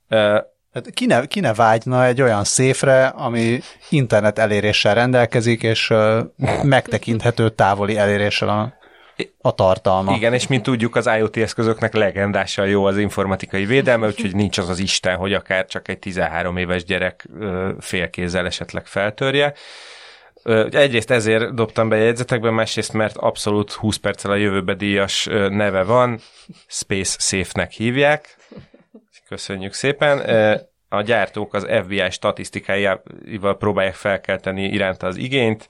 Ö, Hát ki, ne, ki ne vágyna egy olyan széfre, ami internet eléréssel rendelkezik, és megtekinthető távoli eléréssel a, a tartalma. Igen, és mint tudjuk, az IoT eszközöknek legendással jó az informatikai védelme, úgyhogy nincs az az Isten, hogy akár csak egy 13 éves gyerek félkézzel esetleg feltörje. Egyrészt ezért dobtam be jegyzetekben, másrészt mert abszolút 20 perccel a jövőbe díjas neve van, Space Safe-nek hívják. Köszönjük szépen. A gyártók az FBI statisztikáival próbálják felkelteni iránta az igényt,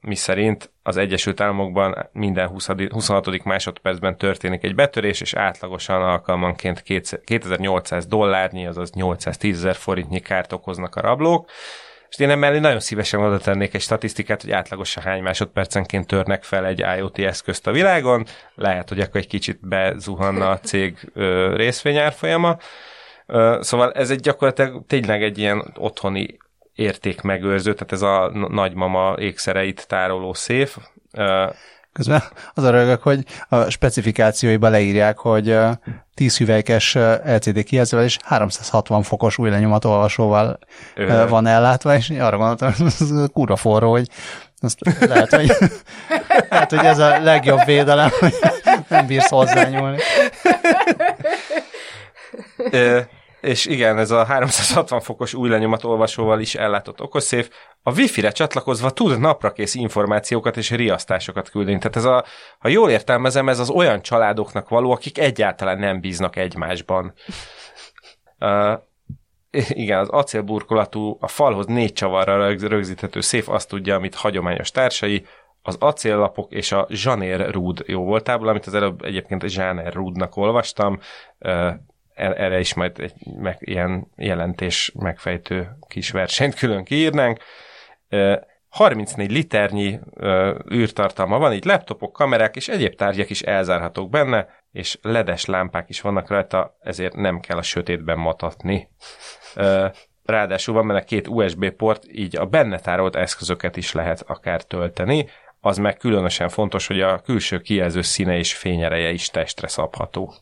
mi szerint az Egyesült Államokban minden 20, 26. másodpercben történik egy betörés, és átlagosan alkalmanként 2800 dollárnyi, azaz 810 ezer forintnyi kárt okoznak a rablók. És én emellé nagyon szívesen oda tennék egy statisztikát, hogy átlagosan hány másodpercenként törnek fel egy IoT eszközt a világon. Lehet, hogy akkor egy kicsit bezuhanna a cég részvényárfolyama. Szóval ez egy gyakorlatilag tényleg egy ilyen otthoni értékmegőrző, tehát ez a nagymama ékszereit tároló széf. Közben az a rögök, hogy a specifikációiba leírják, hogy ö, 10 hüvelykes LCD kijelzővel és 360 fokos új lenyomatolvasóval Ö. van ellátva, és arra gondoltam, hogy ez kurva forró, hogy azt lehet, hogy, (laughs) lehet, hogy ez a legjobb védelem, hogy nem bírsz hozzányúlni. Ö, és igen, ez a 360 fokos új lenyomat olvasóval is ellátott okoszéf. A Wi-Fi-re csatlakozva tud naprakész információkat és riasztásokat küldeni. Tehát ez a, ha jól értelmezem, ez az olyan családoknak való, akik egyáltalán nem bíznak egymásban. Uh, igen, az acélburkolatú, a falhoz négy csavarra rögz- rögzíthető széf azt tudja, amit hagyományos társai, az acéllapok és a zsanér rúd jó voltából, amit az előbb egyébként zsáner rúdnak olvastam, erre is majd egy meg, ilyen jelentés megfejtő kis versenyt külön kiírnánk. Ö, 34 liternyi űrtartalma van, így laptopok, kamerák és egyéb tárgyak is elzárhatók benne, és ledes lámpák is vannak rajta, ezért nem kell a sötétben matatni. Ráadásul van benne két USB port, így a benne tárolt eszközöket is lehet akár tölteni, az meg különösen fontos, hogy a külső kijelző színe és fényereje is testre szabható.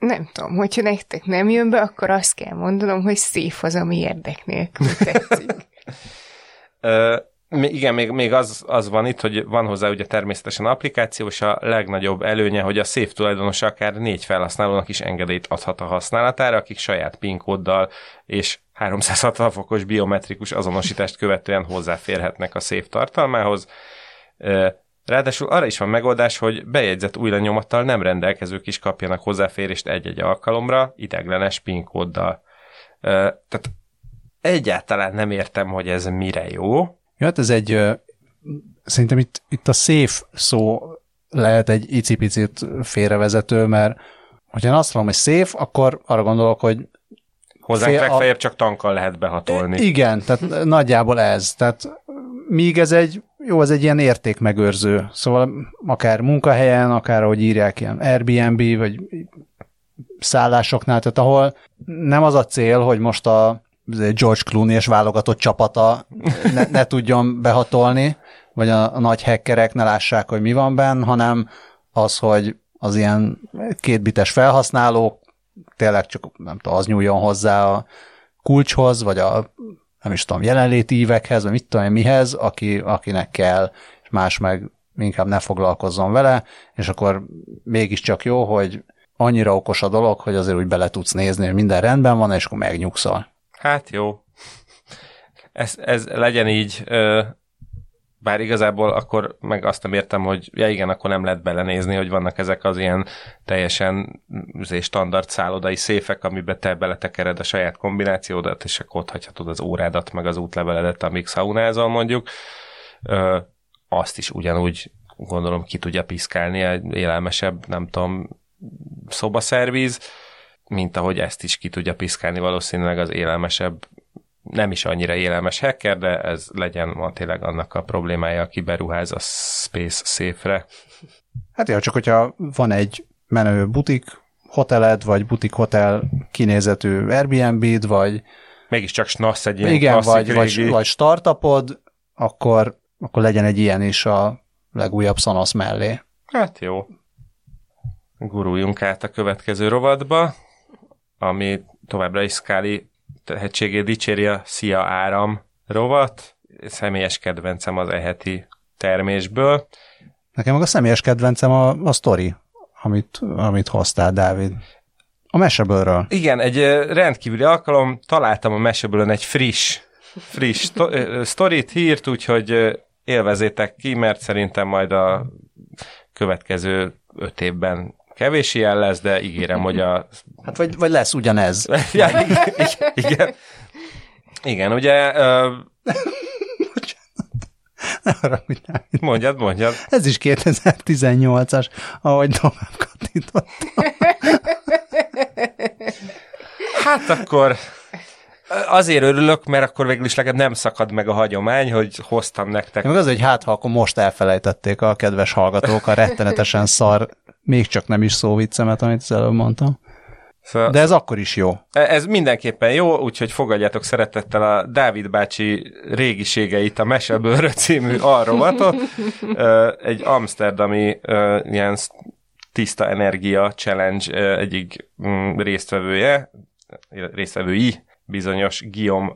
Nem tudom, hogyha nektek nem jön be, akkor azt kell mondanom, hogy szép az, ami érdek nélkül tetszik. (laughs) Igen, még, még az, az van itt, hogy van hozzá ugye természetesen applikáció, és a legnagyobb előnye, hogy a szép tulajdonosa akár négy felhasználónak is engedélyt adhat a használatára, akik saját PIN kóddal és 360 fokos biometrikus azonosítást követően hozzáférhetnek a szép tartalmához. Ö, Ráadásul arra is van megoldás, hogy bejegyzett új lenyomattal nem rendelkezők is kapjanak hozzáférést egy-egy alkalomra ideglenes PIN kóddal. Tehát egyáltalán nem értem, hogy ez mire jó. Ja, hát ez egy, szerintem itt, itt a safe szó lehet egy icipicit félrevezető, mert hogyha én azt mondom, hogy safe, akkor arra gondolok, hogy Hozzánk Fél- a- legfeljebb csak tankkal lehet behatolni. igen, tehát nagyjából ez. Tehát míg ez egy, jó, ez egy ilyen értékmegőrző. Szóval akár munkahelyen, akár ahogy írják, ilyen Airbnb, vagy szállásoknál, tehát ahol nem az a cél, hogy most a George Clooney és válogatott csapata ne, ne tudjon behatolni, vagy a, a nagy hackerek ne lássák, hogy mi van benn, hanem az, hogy az ilyen kétbites felhasználók tényleg csak, nem tudom, az nyúljon hozzá a kulcshoz, vagy a nem is tudom, jelenléti ívekhez, vagy mit tudom én mihez, aki, akinek kell, és más meg inkább ne foglalkozzon vele, és akkor mégiscsak jó, hogy annyira okos a dolog, hogy azért úgy bele tudsz nézni, hogy minden rendben van, és akkor megnyugszol. Hát jó. Ez, ez legyen így, bár igazából akkor meg azt nem értem, hogy ja igen, akkor nem lehet belenézni, hogy vannak ezek az ilyen teljesen standard szállodai széfek, amiben te beletekered a saját kombinációdat, és akkor ott hagyhatod az órádat, meg az útleveledet, amíg szaunázol mondjuk. Ö, azt is ugyanúgy gondolom ki tudja piszkálni egy élelmesebb, nem tudom, szobaszervíz, mint ahogy ezt is ki tudja piszkálni valószínűleg az élelmesebb nem is annyira élelmes hacker, de ez legyen van tényleg annak a problémája, aki beruház a Space Safe-re. Hát jó, csak hogyha van egy menő butik hoteled, vagy butik hotel kinézetű Airbnb-d, vagy mégiscsak snasz egy ilyen igen, vagy, vagy, vagy startupod, akkor, akkor legyen egy ilyen is a legújabb Sonos mellé. Hát jó. Guruljunk át a következő rovatba, ami továbbra is Scully tehetségét dicséri a Szia Áram rovat. Személyes kedvencem az eheti termésből. Nekem meg a személyes kedvencem a, a sztori, amit, amit hoztál, Dávid. A mesebőről. Igen, egy rendkívüli alkalom, találtam a mesebőlön egy friss, friss sztorit, hírt, úgyhogy élvezétek ki, mert szerintem majd a következő öt évben kevés ilyen lesz, de ígérem, hogy a... (laughs) Hát vagy, vagy lesz ugyanez. (laughs) ja, igen, igen. Igen, ugye... Uh... Ne Mondjad, mondjad. Ez is 2018-as, ahogy tovább kattintottam. hát akkor azért örülök, mert akkor végül is legalább nem szakad meg a hagyomány, hogy hoztam nektek. Meg az, hogy hát, ha akkor most elfelejtették a kedves hallgatók a rettenetesen szar még csak nem is szó viccemet, amit az előbb mondtam. Szóval, De ez akkor is jó. E, ez mindenképpen jó, úgyhogy fogadjátok szeretettel a Dávid bácsi régiségeit, a Mesebőrö (laughs) című arrovatot. Egy amsterdami ilyen tiszta energia challenge egyik mm, résztvevője, résztvevői, bizonyos Guillaume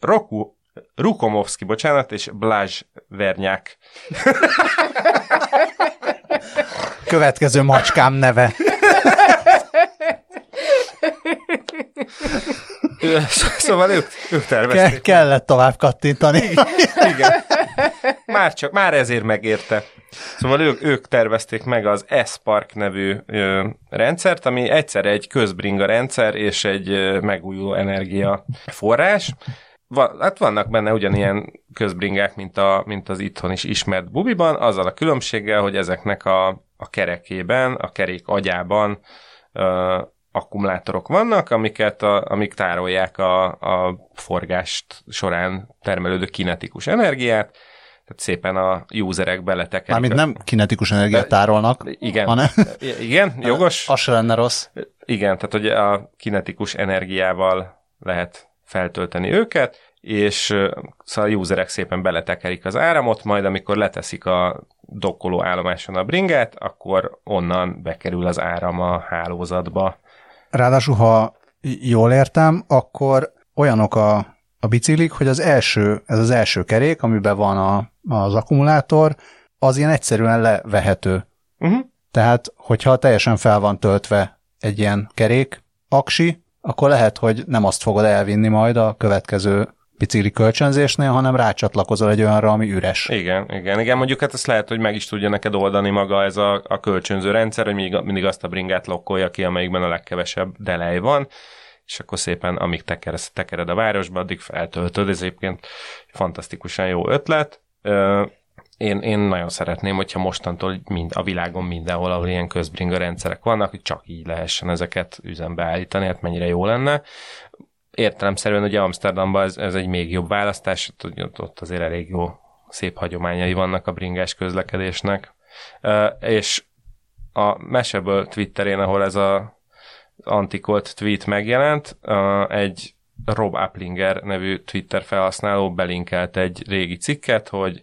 Roku, Rukomovski, bocsánat, és Blázs Vernyák. (laughs) Következő macskám neve. (laughs) szóval ők, ők tervezték. Ke- kellett tovább kattintani. Igen. Már csak, már ezért megérte. Szóval ők, ők tervezték meg az S-Park nevű ö, rendszert, ami egyszer egy közbringa rendszer és egy ö, megújuló energia forrás, van, hát vannak benne ugyanilyen közbringák, mint, a, mint az itthon is ismert bubiban, azzal a különbséggel, hogy ezeknek a, a kerekében, a kerék agyában ö, akkumulátorok vannak, amiket a, amik tárolják a, a forgást során termelődő kinetikus energiát, tehát szépen a userek beletekerik. Mármint nem kinetikus energiát tárolnak, igen, hanem... Igen, jogos. Az se lenne rossz. Igen, tehát hogy a kinetikus energiával lehet feltölteni őket, és szóval a userek szépen beletekerik az áramot, majd amikor leteszik a dokkoló állomáson a bringát, akkor onnan bekerül az áram a hálózatba. Ráadásul, ha jól értem, akkor olyanok a, a biciklik, hogy az első, ez az első kerék, amiben van a, az akkumulátor, az ilyen egyszerűen levehető. Uh-huh. Tehát, hogyha teljesen fel van töltve egy ilyen kerék, aksi, akkor lehet, hogy nem azt fogod elvinni majd a következő bicikli kölcsönzésnél, hanem rácsatlakozol egy olyanra, ami üres. Igen, igen, igen. Mondjuk hát ezt lehet, hogy meg is tudja neked oldani maga ez a, a kölcsönző rendszer, hogy mindig, mindig azt a bringát lokkolja ki, amelyikben a legkevesebb delej van, és akkor szépen, amíg tekered, tekered a városba, addig feltöltöd. Ez egyébként fantasztikusan jó ötlet én, én nagyon szeretném, hogyha mostantól mind, a világon mindenhol, ahol ilyen közbringa rendszerek vannak, hogy csak így lehessen ezeket üzembe állítani, hát mennyire jó lenne. Értelemszerűen ugye Amsterdamban ez, ez egy még jobb választás, ott azért elég jó szép hagyományai vannak a bringás közlekedésnek. És a Meseből Twitterén, ahol ez a antikolt tweet megjelent, egy Rob Applinger nevű Twitter felhasználó belinkelt egy régi cikket, hogy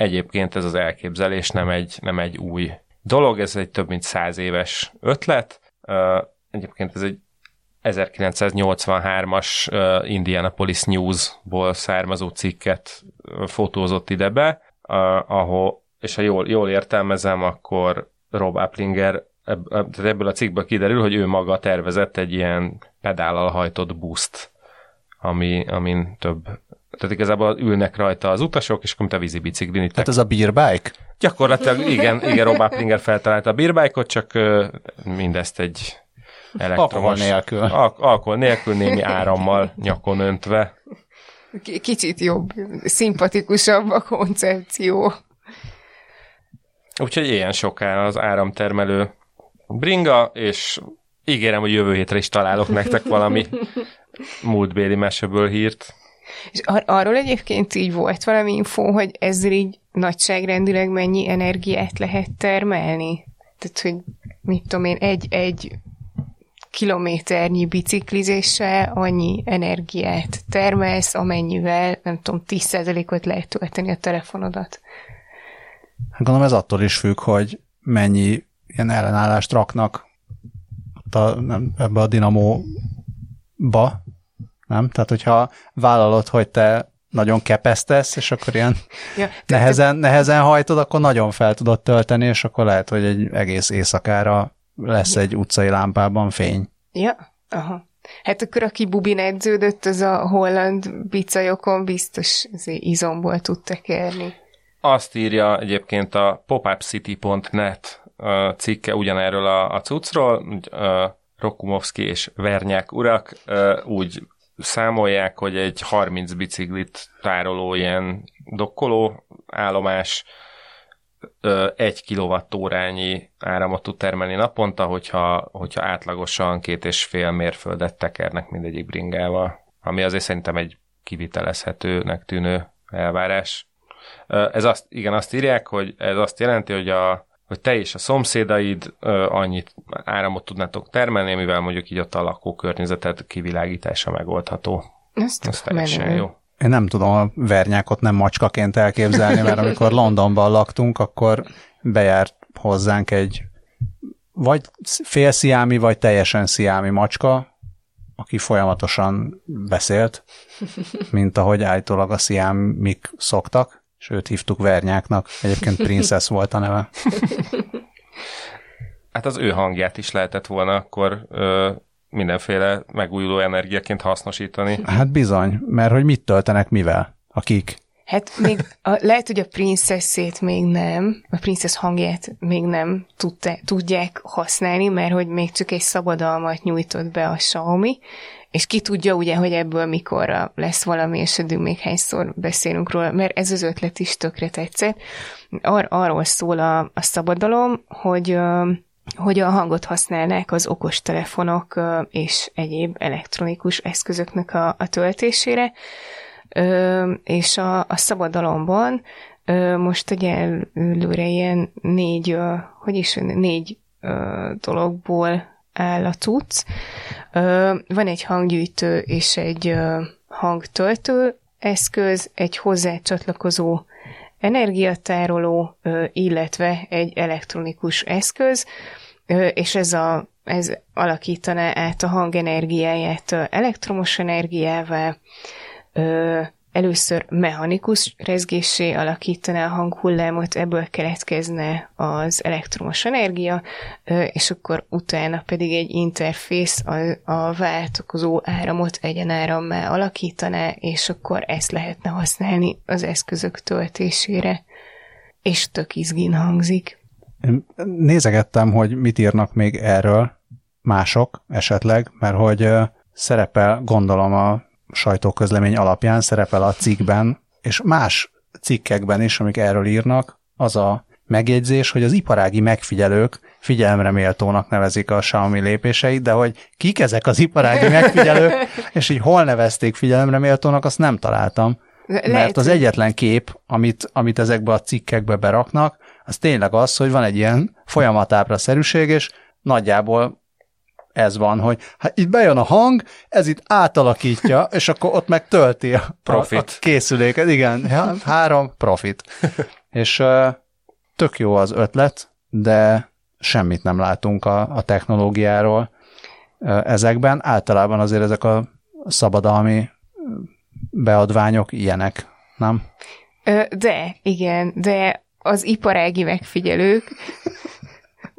Egyébként ez az elképzelés nem egy, nem egy új dolog, ez egy több mint száz éves ötlet. Egyébként ez egy 1983-as Indianapolis News-ból származó cikket fotózott ide be, ahol, és ha jól, jól értelmezem, akkor Rob Applinger ebből a cikkből kiderül, hogy ő maga tervezett egy ilyen pedállal hajtott buszt, ami, amin több tehát igazából ülnek rajta az utasok, és akkor mint a vízi biciklin. Tehát ez a beer bike? Gyakorlatilag igen, igen, Robert Plinger feltalálta a beer bike-ot, csak mindezt egy elektromos... Alkohol nélkül. Al- alkohol nélkül, némi árammal nyakon öntve. Kicsit jobb, szimpatikusabb a koncepció. Úgyhogy ilyen soká az áramtermelő bringa, és ígérem, hogy jövő hétre is találok nektek valami (laughs) múltbéli meseből hírt. És ar- arról egyébként így volt valami info, hogy ezzel így nagyságrendileg mennyi energiát lehet termelni? Tehát, hogy mit tudom én, egy-egy kilométernyi biciklizéssel annyi energiát termelsz, amennyivel, nem tudom, 10%-ot lehet tölteni a telefonodat. Hát gondolom ez attól is függ, hogy mennyi ilyen ellenállást raknak a, nem, ebbe a dinamóba, nem? Tehát, hogyha vállalod, hogy te nagyon kepesztesz, és akkor ilyen (laughs) ja, nehezen, nehezen hajtod, akkor nagyon fel tudod tölteni, és akkor lehet, hogy egy egész éjszakára lesz egy utcai lámpában fény. Ja, aha. Hát akkor aki bubin edződött, az a holland bicajokon biztos izomból tud tekerni. Azt írja egyébként a popupcity.net cikke ugyanerről a, a cuccról, Rokumovski és Vernyák urak úgy számolják, hogy egy 30 biciklit tároló ilyen dokkoló állomás egy kilovattórányi áramot tud termelni naponta, hogyha, hogyha átlagosan két és fél mérföldet tekernek mindegyik bringával, ami azért szerintem egy kivitelezhetőnek tűnő elvárás. Ez azt, igen, azt írják, hogy ez azt jelenti, hogy a, hogy te és a szomszédaid ö, annyit áramot tudnátok termelni, mivel mondjuk így ott a lakókörnyezetet kivilágítása megoldható. Ezt Ez teljesen jó. Én nem tudom a vernyákot nem macskaként elképzelni, mert amikor Londonban laktunk, akkor bejárt hozzánk egy vagy félsziámi, vagy teljesen sziámi macska, aki folyamatosan beszélt, mint ahogy állítólag a sziámik szoktak és őt hívtuk Vernyáknak. Egyébként Princess volt a neve. (laughs) Hát az ő hangját is lehetett volna akkor ö, mindenféle megújuló energiaként hasznosítani. Hát bizony, mert hogy mit töltenek mivel? Akik? Hát még a, lehet, hogy a princeszét még nem, a princesz hangját még nem tudta, tudják használni, mert hogy még csak egy szabadalmat nyújtott be a Xiaomi, és ki tudja ugye, hogy ebből mikorra lesz valami, és eddig még hányszor beszélünk róla, mert ez az ötlet is tökre tetszett. Ar- arról szól a, a szabadalom, hogy hogy a hangot használnák az okostelefonok és egyéb elektronikus eszközöknek a, a töltésére, és a, a szabadalomban most ugye előre ilyen négy, hogy is, négy dologból áll a cucc. Van egy hanggyűjtő és egy hangtöltő eszköz, egy hozzá csatlakozó energiatároló, illetve egy elektronikus eszköz, és ez, a, ez alakítaná át a hangenergiáját elektromos energiává, először mechanikus rezgésé alakítaná a hanghullámot, ebből keletkezne az elektromos energia, és akkor utána pedig egy interfész a, a változó áramot egyenárammá alakítaná, és akkor ezt lehetne használni az eszközök töltésére. És tök izgin hangzik. Én nézegettem, hogy mit írnak még erről mások esetleg, mert hogy szerepel, gondolom a sajtóközlemény alapján szerepel a cikkben, és más cikkekben is, amik erről írnak, az a megjegyzés, hogy az iparági megfigyelők figyelemre méltónak nevezik a Xiaomi lépéseit, de hogy kik ezek az iparági megfigyelők, (laughs) és így hol nevezték figyelemre méltónak, azt nem találtam. Mert az egyetlen kép, amit, amit ezekbe a cikkekbe beraknak, az tényleg az, hogy van egy ilyen folyamatábra szerűség, és nagyjából ez van, hogy hát itt bejön a hang, ez itt átalakítja, és akkor ott meg tölti a, profit. a, a készüléket. Igen, három profit. és tök jó az ötlet, de semmit nem látunk a, a technológiáról ezekben. Általában azért ezek a szabadalmi beadványok ilyenek, nem? De, igen, de az iparági megfigyelők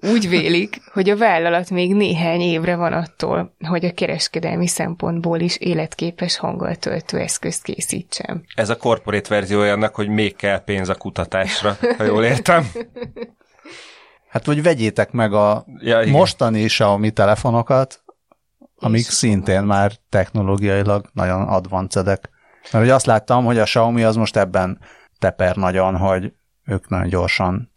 úgy vélik, hogy a vállalat még néhány évre van attól, hogy a kereskedelmi szempontból is életképes hanggal töltő eszközt készítsen. Ez a korporét verziója annak, hogy még kell pénz a kutatásra, ha jól értem. Hát vagy vegyétek meg a ja, mostani Xiaomi telefonokat, amik És szintén már technológiailag nagyon advancedek. Mert hogy azt láttam, hogy a Xiaomi az most ebben teper nagyon, hogy ők nagyon gyorsan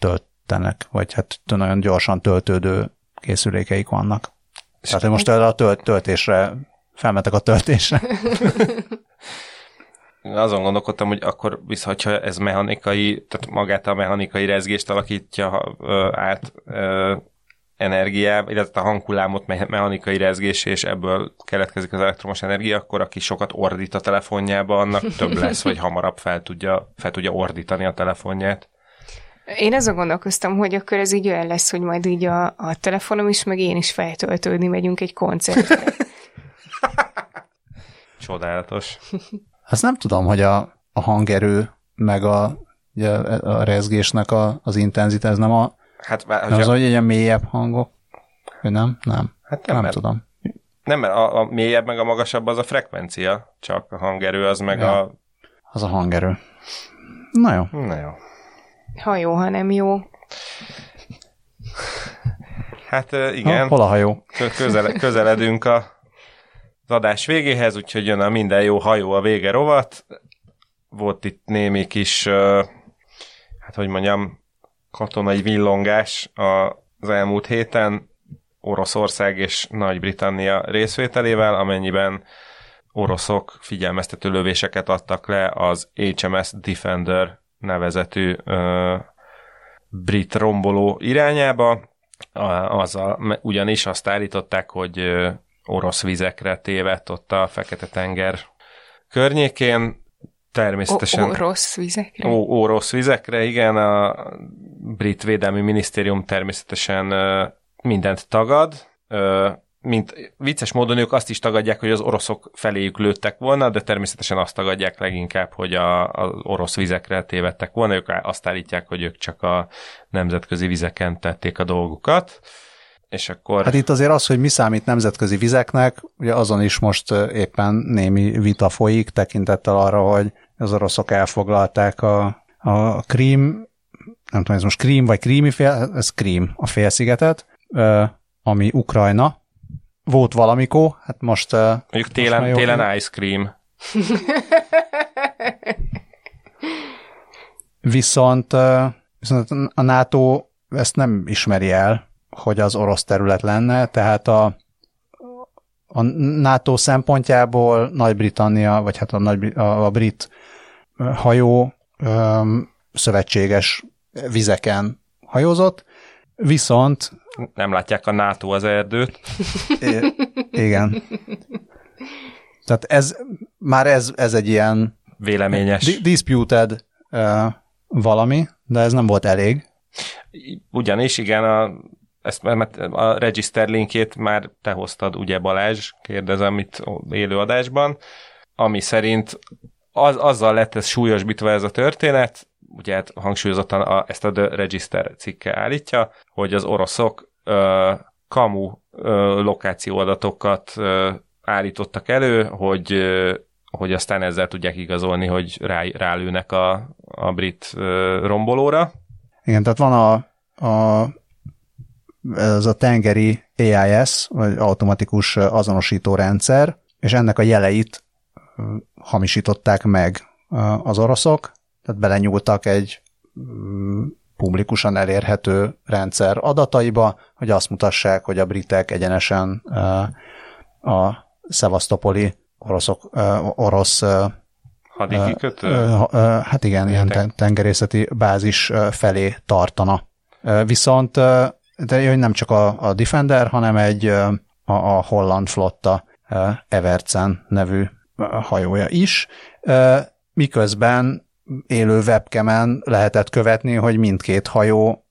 töltenek, vagy hát nagyon gyorsan töltődő készülékeik vannak. És Tehát, most a tölt, töltésre, felmetek a töltésre. (laughs) Azon gondolkodtam, hogy akkor viszont, ha ez mechanikai, tehát magát a mechanikai rezgést alakítja át energiába, illetve a hanghullámot mechanikai rezgés, és ebből keletkezik az elektromos energia, akkor aki sokat ordít a telefonjába, annak több lesz, hogy (laughs) hamarabb fel tudja, fel tudja ordítani a telefonját. Én azon gondolkoztam, hogy akkor ez így olyan lesz, hogy majd így a, a telefonom is, meg én is feltöltődni megyünk egy koncertre. (laughs) Csodálatos. Azt nem tudom, hogy a, a hangerő, meg a, a rezgésnek a, az intenzitás, ez nem a Hát, hogy az, a... hogy egy mélyebb hangok? Hogy nem? Nem. Hát nem, nem mert, tudom. Nem, mert a, a mélyebb meg a magasabb az a frekvencia, csak a hangerő az meg ja. a... Az a hangerő. Na jó. Na jó. Ha jó, ha nem jó. Hát igen. Ha, hol a hajó? Közele, közeledünk a az adás végéhez, úgyhogy jön a minden jó hajó a vége rovat. Volt itt némi kis, hát hogy mondjam, katonai villongás az elmúlt héten Oroszország és Nagy-Britannia részvételével, amennyiben oroszok figyelmeztető lövéseket adtak le az HMS Defender nevezetű ö, brit romboló irányába. Az a, ugyanis azt állították, hogy orosz vizekre tévedt ott a Fekete-tenger környékén, Természetesen. Ó, rossz vizekre? Ó, rossz vizekre, igen. A brit védelmi minisztérium természetesen mindent tagad. Mint vicces módon ők azt is tagadják, hogy az oroszok feléjük lőttek volna, de természetesen azt tagadják leginkább, hogy a, az orosz vizekre tévedtek volna. Ők azt állítják, hogy ők csak a nemzetközi vizeken tették a dolgukat. És akkor... Hát itt azért az, hogy mi számít nemzetközi vizeknek, ugye azon is most éppen némi vita folyik, tekintettel arra, hogy az oroszok elfoglalták a, a Krím, nem tudom, ez most Krím vagy Krími fél, ez Krím a félszigetet, ami Ukrajna. Volt valamikor, hát most... Mondjuk télen, most télen ice cream. (laughs) viszont, viszont a NATO ezt nem ismeri el, hogy az orosz terület lenne, tehát a, a NATO szempontjából Nagy-Britannia, vagy hát a, nagy, a, a brit hajó öm, szövetséges vizeken hajózott, viszont... Nem látják a NATO az erdőt. I- igen. Tehát ez, már ez, ez egy ilyen véleményes. disputed uh, valami, de ez nem volt elég. Ugyanis, igen, a, ezt, a register linkét már te hoztad, ugye Balázs, kérdezem itt élő adásban, ami szerint az, azzal lett ez súlyosbítva ez a történet, ugye hát hangsúlyozottan a, ezt a The Register cikke állítja, hogy az oroszok ö, kamu ö, lokációadatokat ö, állítottak elő, hogy ö, hogy aztán ezzel tudják igazolni, hogy rá, rálőnek a, a brit ö, rombolóra. Igen, tehát van a, a ez a tengeri AIS, vagy automatikus azonosító rendszer, és ennek a jeleit hamisították meg az oroszok, tehát belenyúltak egy mm, publikusan elérhető rendszer adataiba, hogy azt mutassák, hogy a britek egyenesen a szevasztopoli oroszok, orosz Hadikikötő? Hát igen, ilyen tengerészeti bázis felé tartana. Viszont de nem csak a, a Defender, hanem egy a, a holland flotta Evertsen nevű hajója is, miközben élő webkemen lehetett követni, hogy mindkét hajó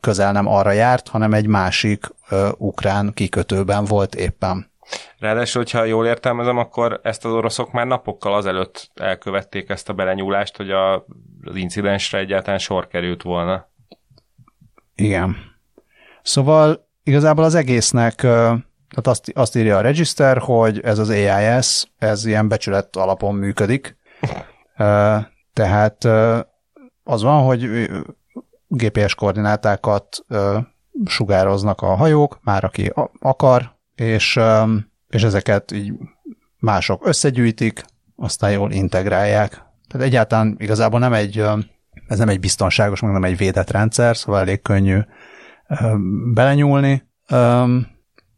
közel nem arra járt, hanem egy másik uh, ukrán kikötőben volt éppen. Ráadásul, hogyha jól értelmezem, akkor ezt az oroszok már napokkal azelőtt elkövették ezt a belenyúlást, hogy a, az incidensre egyáltalán sor került volna. Igen. Szóval igazából az egésznek, tehát azt, azt írja a register, hogy ez az AIS, ez ilyen becsület alapon működik. Tehát az van, hogy GPS koordinátákat sugároznak a hajók, már aki akar, és, és ezeket így mások összegyűjtik, aztán jól integrálják. Tehát egyáltalán igazából nem egy, ez nem egy biztonságos, meg nem egy védett rendszer, szóval elég könnyű belenyúlni,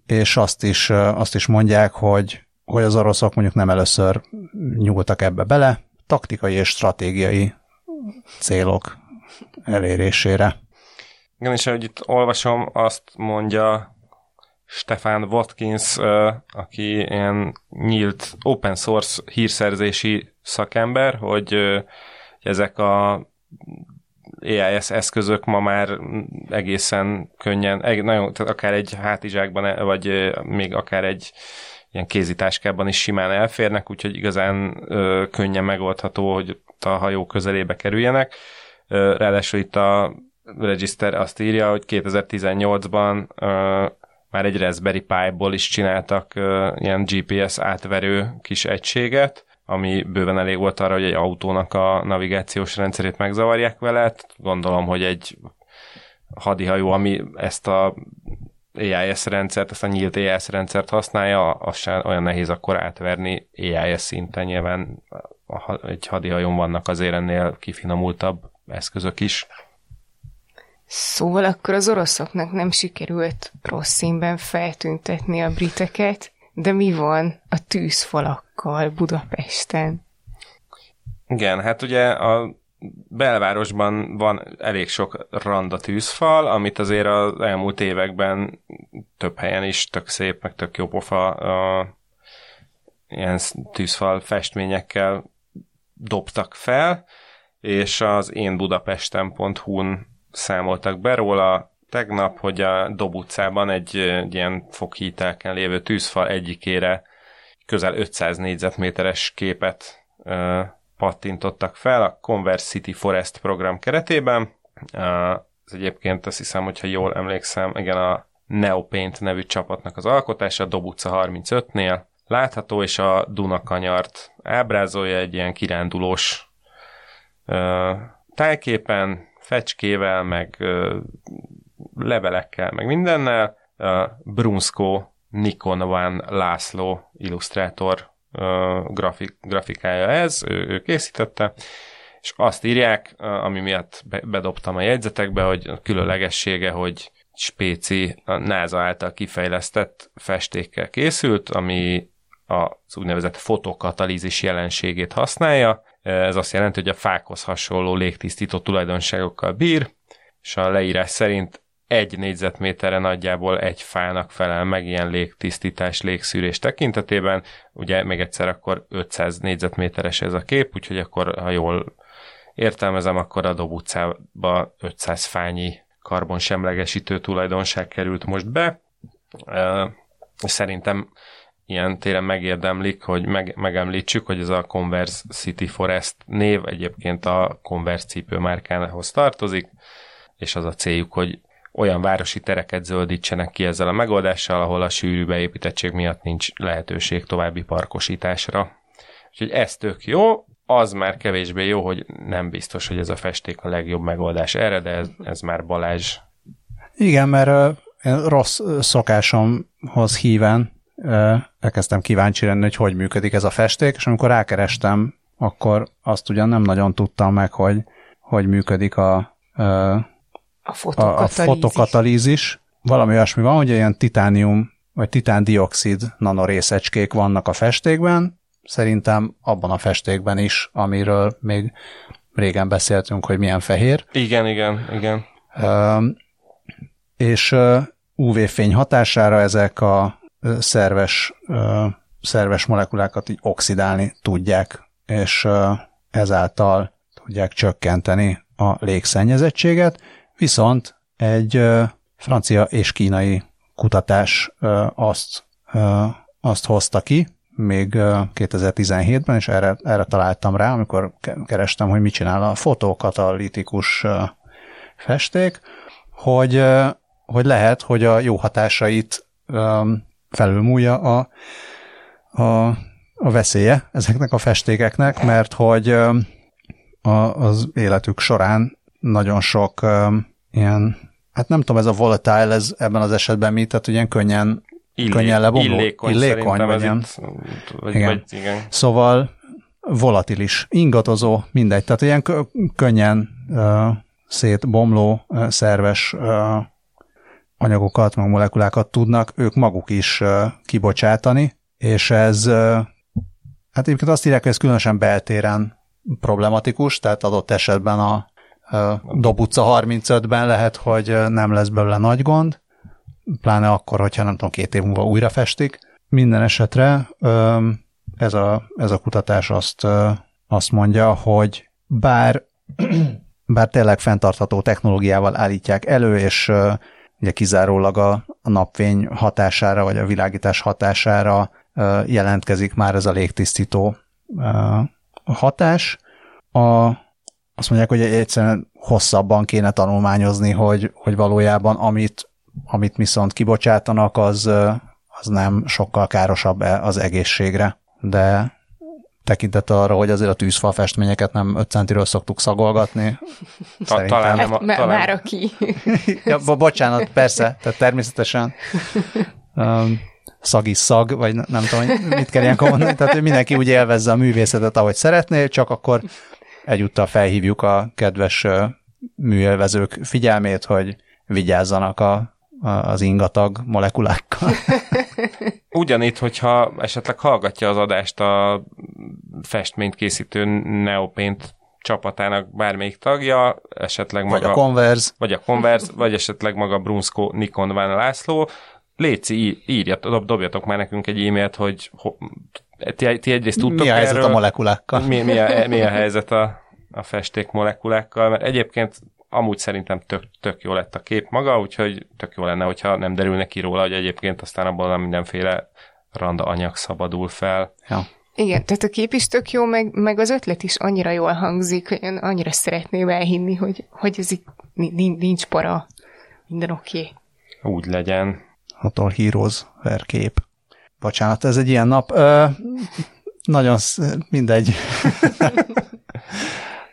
és azt is, azt is mondják, hogy, hogy az oroszok mondjuk nem először nyúltak ebbe bele, taktikai és stratégiai célok elérésére. Igen, és ahogy itt olvasom, azt mondja Stefan Watkins, aki ilyen nyílt open source hírszerzési szakember, hogy ezek a AIS eszközök ma már egészen könnyen, nagyon, tehát akár egy hátizsákban, vagy még akár egy ilyen kézitáskában is simán elférnek, úgyhogy igazán ö, könnyen megoldható, hogy a hajó közelébe kerüljenek. Ö, ráadásul itt a Register azt írja, hogy 2018-ban ö, már egy Raspberry Pi-ból is csináltak ö, ilyen GPS átverő kis egységet, ami bőven elég volt arra, hogy egy autónak a navigációs rendszerét megzavarják vele. Gondolom, hogy egy hadihajó, ami ezt a AIS rendszert, ezt a nyílt AIS rendszert használja, az sem olyan nehéz akkor átverni AIS szinten. Nyilván egy hadihajón vannak azért ennél kifinomultabb eszközök is. Szóval akkor az oroszoknak nem sikerült rossz színben feltüntetni a briteket, de mi van a tűzfalakkal Budapesten? Igen, hát ugye a belvárosban van elég sok randa tűzfal, amit azért az elmúlt években több helyen is tök szép, meg tök jó pofa ilyen tűzfal festményekkel dobtak fel, és az én budapesten.hu-n számoltak be róla tegnap, hogy a Dob utcában egy, egy ilyen foghítelken lévő tűzfal egyikére közel 500 négyzetméteres képet pattintottak fel a Converse City Forest program keretében. Ez egyébként azt hiszem, hogyha jól emlékszem, igen, a Neopaint nevű csapatnak az alkotása, a Dob utca 35-nél látható, és a Dunakanyart ábrázolja egy ilyen kirándulós tájképen, fecskével, meg levelekkel, meg mindennel. Brunsko Nikon Van László illusztrátor grafik, grafikája ez, ő, ő készítette, és azt írják, ami miatt be, bedobtam a jegyzetekbe, hogy a különlegessége, hogy spéci a NASA által kifejlesztett festékkel készült, ami az úgynevezett fotokatalízis jelenségét használja. Ez azt jelenti, hogy a fákhoz hasonló légtisztító tulajdonságokkal bír, és a leírás szerint egy négyzetméterre nagyjából egy fának felel meg ilyen légtisztítás, légszűrés tekintetében. Ugye még egyszer akkor 500 négyzetméteres ez a kép, úgyhogy akkor, ha jól értelmezem, akkor a Dob utcába 500 fányi karbonsemlegesítő tulajdonság került most be. Szerintem ilyen téren megérdemlik, hogy meg, megemlítsük, hogy ez a Converse City Forest név egyébként a Converse cipőmárkához tartozik, és az a céljuk, hogy olyan városi tereket zöldítsenek ki ezzel a megoldással, ahol a sűrű beépítettség miatt nincs lehetőség további parkosításra. Úgyhogy ez tök jó, az már kevésbé jó, hogy nem biztos, hogy ez a festék a legjobb megoldás erre, de ez, ez már Balázs. Igen, mert uh, rossz szokásomhoz híven uh, elkezdtem kíváncsi lenni, hogy hogy működik ez a festék, és amikor rákerestem, akkor azt ugyan nem nagyon tudtam meg, hogy hogy működik a uh, a fotokatalízis. A, a fotokatalízis. Valami olyasmi van, hogy ilyen titánium vagy titándioxid nanorészecskék vannak a festékben, szerintem abban a festékben is, amiről még régen beszéltünk, hogy milyen fehér. Igen, igen, igen. Uh, és UV-fény hatására ezek a szerves, uh, szerves molekulákat így oxidálni tudják, és uh, ezáltal tudják csökkenteni a légszennyezettséget, Viszont egy francia és kínai kutatás azt, azt hozta ki, még 2017-ben, és erre, erre találtam rá, amikor kerestem, hogy mit csinál a fotokatalitikus festék, hogy hogy lehet, hogy a jó hatásait felülmúlja a, a, a veszélye ezeknek a festékeknek, mert hogy a, az életük során nagyon sok um, ilyen, hát nem tudom, ez a volatile, ez ebben az esetben mi, tehát ilyen könnyen, Illé, könnyen lebomló. Illékony, illékony vagy, ilyen. itt, vagy, Igen. vagy, igen. Szóval volatilis, ingatozó, mindegy. Tehát ilyen kö- könnyen uh, szétbomló, uh, szerves uh, anyagokat, meg molekulákat tudnak ők maguk is uh, kibocsátani, és ez, uh, hát egyébként azt írják, hogy ez különösen beltéren problematikus, tehát adott esetben a uh, Dob utca 35-ben lehet, hogy nem lesz belőle nagy gond, pláne akkor, hogyha nem tudom, két év múlva újra festik. Minden esetre ez a, ez a kutatás azt, azt mondja, hogy bár, (clears throat) bár tényleg fenntartható technológiával állítják elő, és ugye kizárólag a, a napfény hatására, vagy a világítás hatására jelentkezik már ez a légtisztító hatás. A, azt mondják, hogy egyszerűen hosszabban kéne tanulmányozni, hogy, hogy valójában amit, amit viszont kibocsátanak, az, az nem sokkal károsabb az egészségre de tekintettel arra, hogy azért a tűzfal festményeket nem 5 centiről szoktuk szagolgatni. (laughs) Ta, talán nem, a, talán, már aki. (laughs) ja, bo- bocsánat, persze, tehát természetesen um, szag is szag, vagy ne- nem tudom, mit kell ilyenkor mondani, tehát hogy mindenki úgy élvezze a művészetet, ahogy szeretné, csak akkor egyúttal felhívjuk a kedves műélvezők figyelmét, hogy vigyázzanak a, a, az ingatag molekulákkal. (laughs) Ugyanitt, hogyha esetleg hallgatja az adást a festményt készítő Neopént csapatának bármelyik tagja, esetleg Vagy maga, a Converse. vagy a Converse, vagy esetleg maga Brunsko Nikon Van László, Léci, írjat, dob, dobjatok már nekünk egy e-mailt, hogy ho, ti, ti egyrészt tudtok Mi a helyzet erről, a molekulákkal? mi, mi, a, mi a helyzet a, a festék molekulákkal, mert egyébként amúgy szerintem tök, tök jó lett a kép maga, úgyhogy tök jó lenne, hogyha nem derülne ki róla, hogy egyébként aztán abból nem mindenféle randa anyag szabadul fel. Ja. Igen, tehát a kép is tök jó, meg, meg az ötlet is annyira jól hangzik, hogy én annyira szeretném elhinni, hogy, hogy ez így nincs, para, minden oké. Okay. Úgy legyen. Hotor Heroes per kép. Bocsánat, ez egy ilyen nap. Ö, nagyon sz- mindegy. (laughs)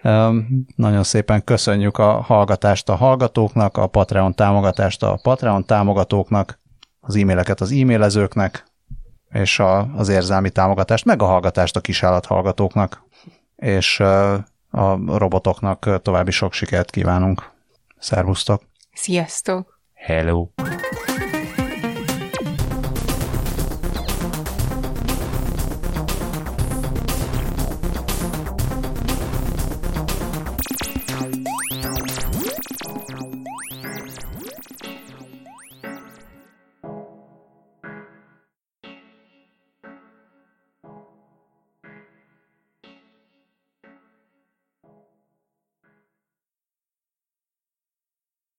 Ö, nagyon szépen köszönjük a hallgatást a hallgatóknak, a Patreon támogatást a Patreon támogatóknak, az e-maileket az e-mailezőknek, és a, az érzelmi támogatást, meg a hallgatást a kisállat hallgatóknak, és a robotoknak további sok sikert kívánunk. Szervusztok! Sziasztok! Hello!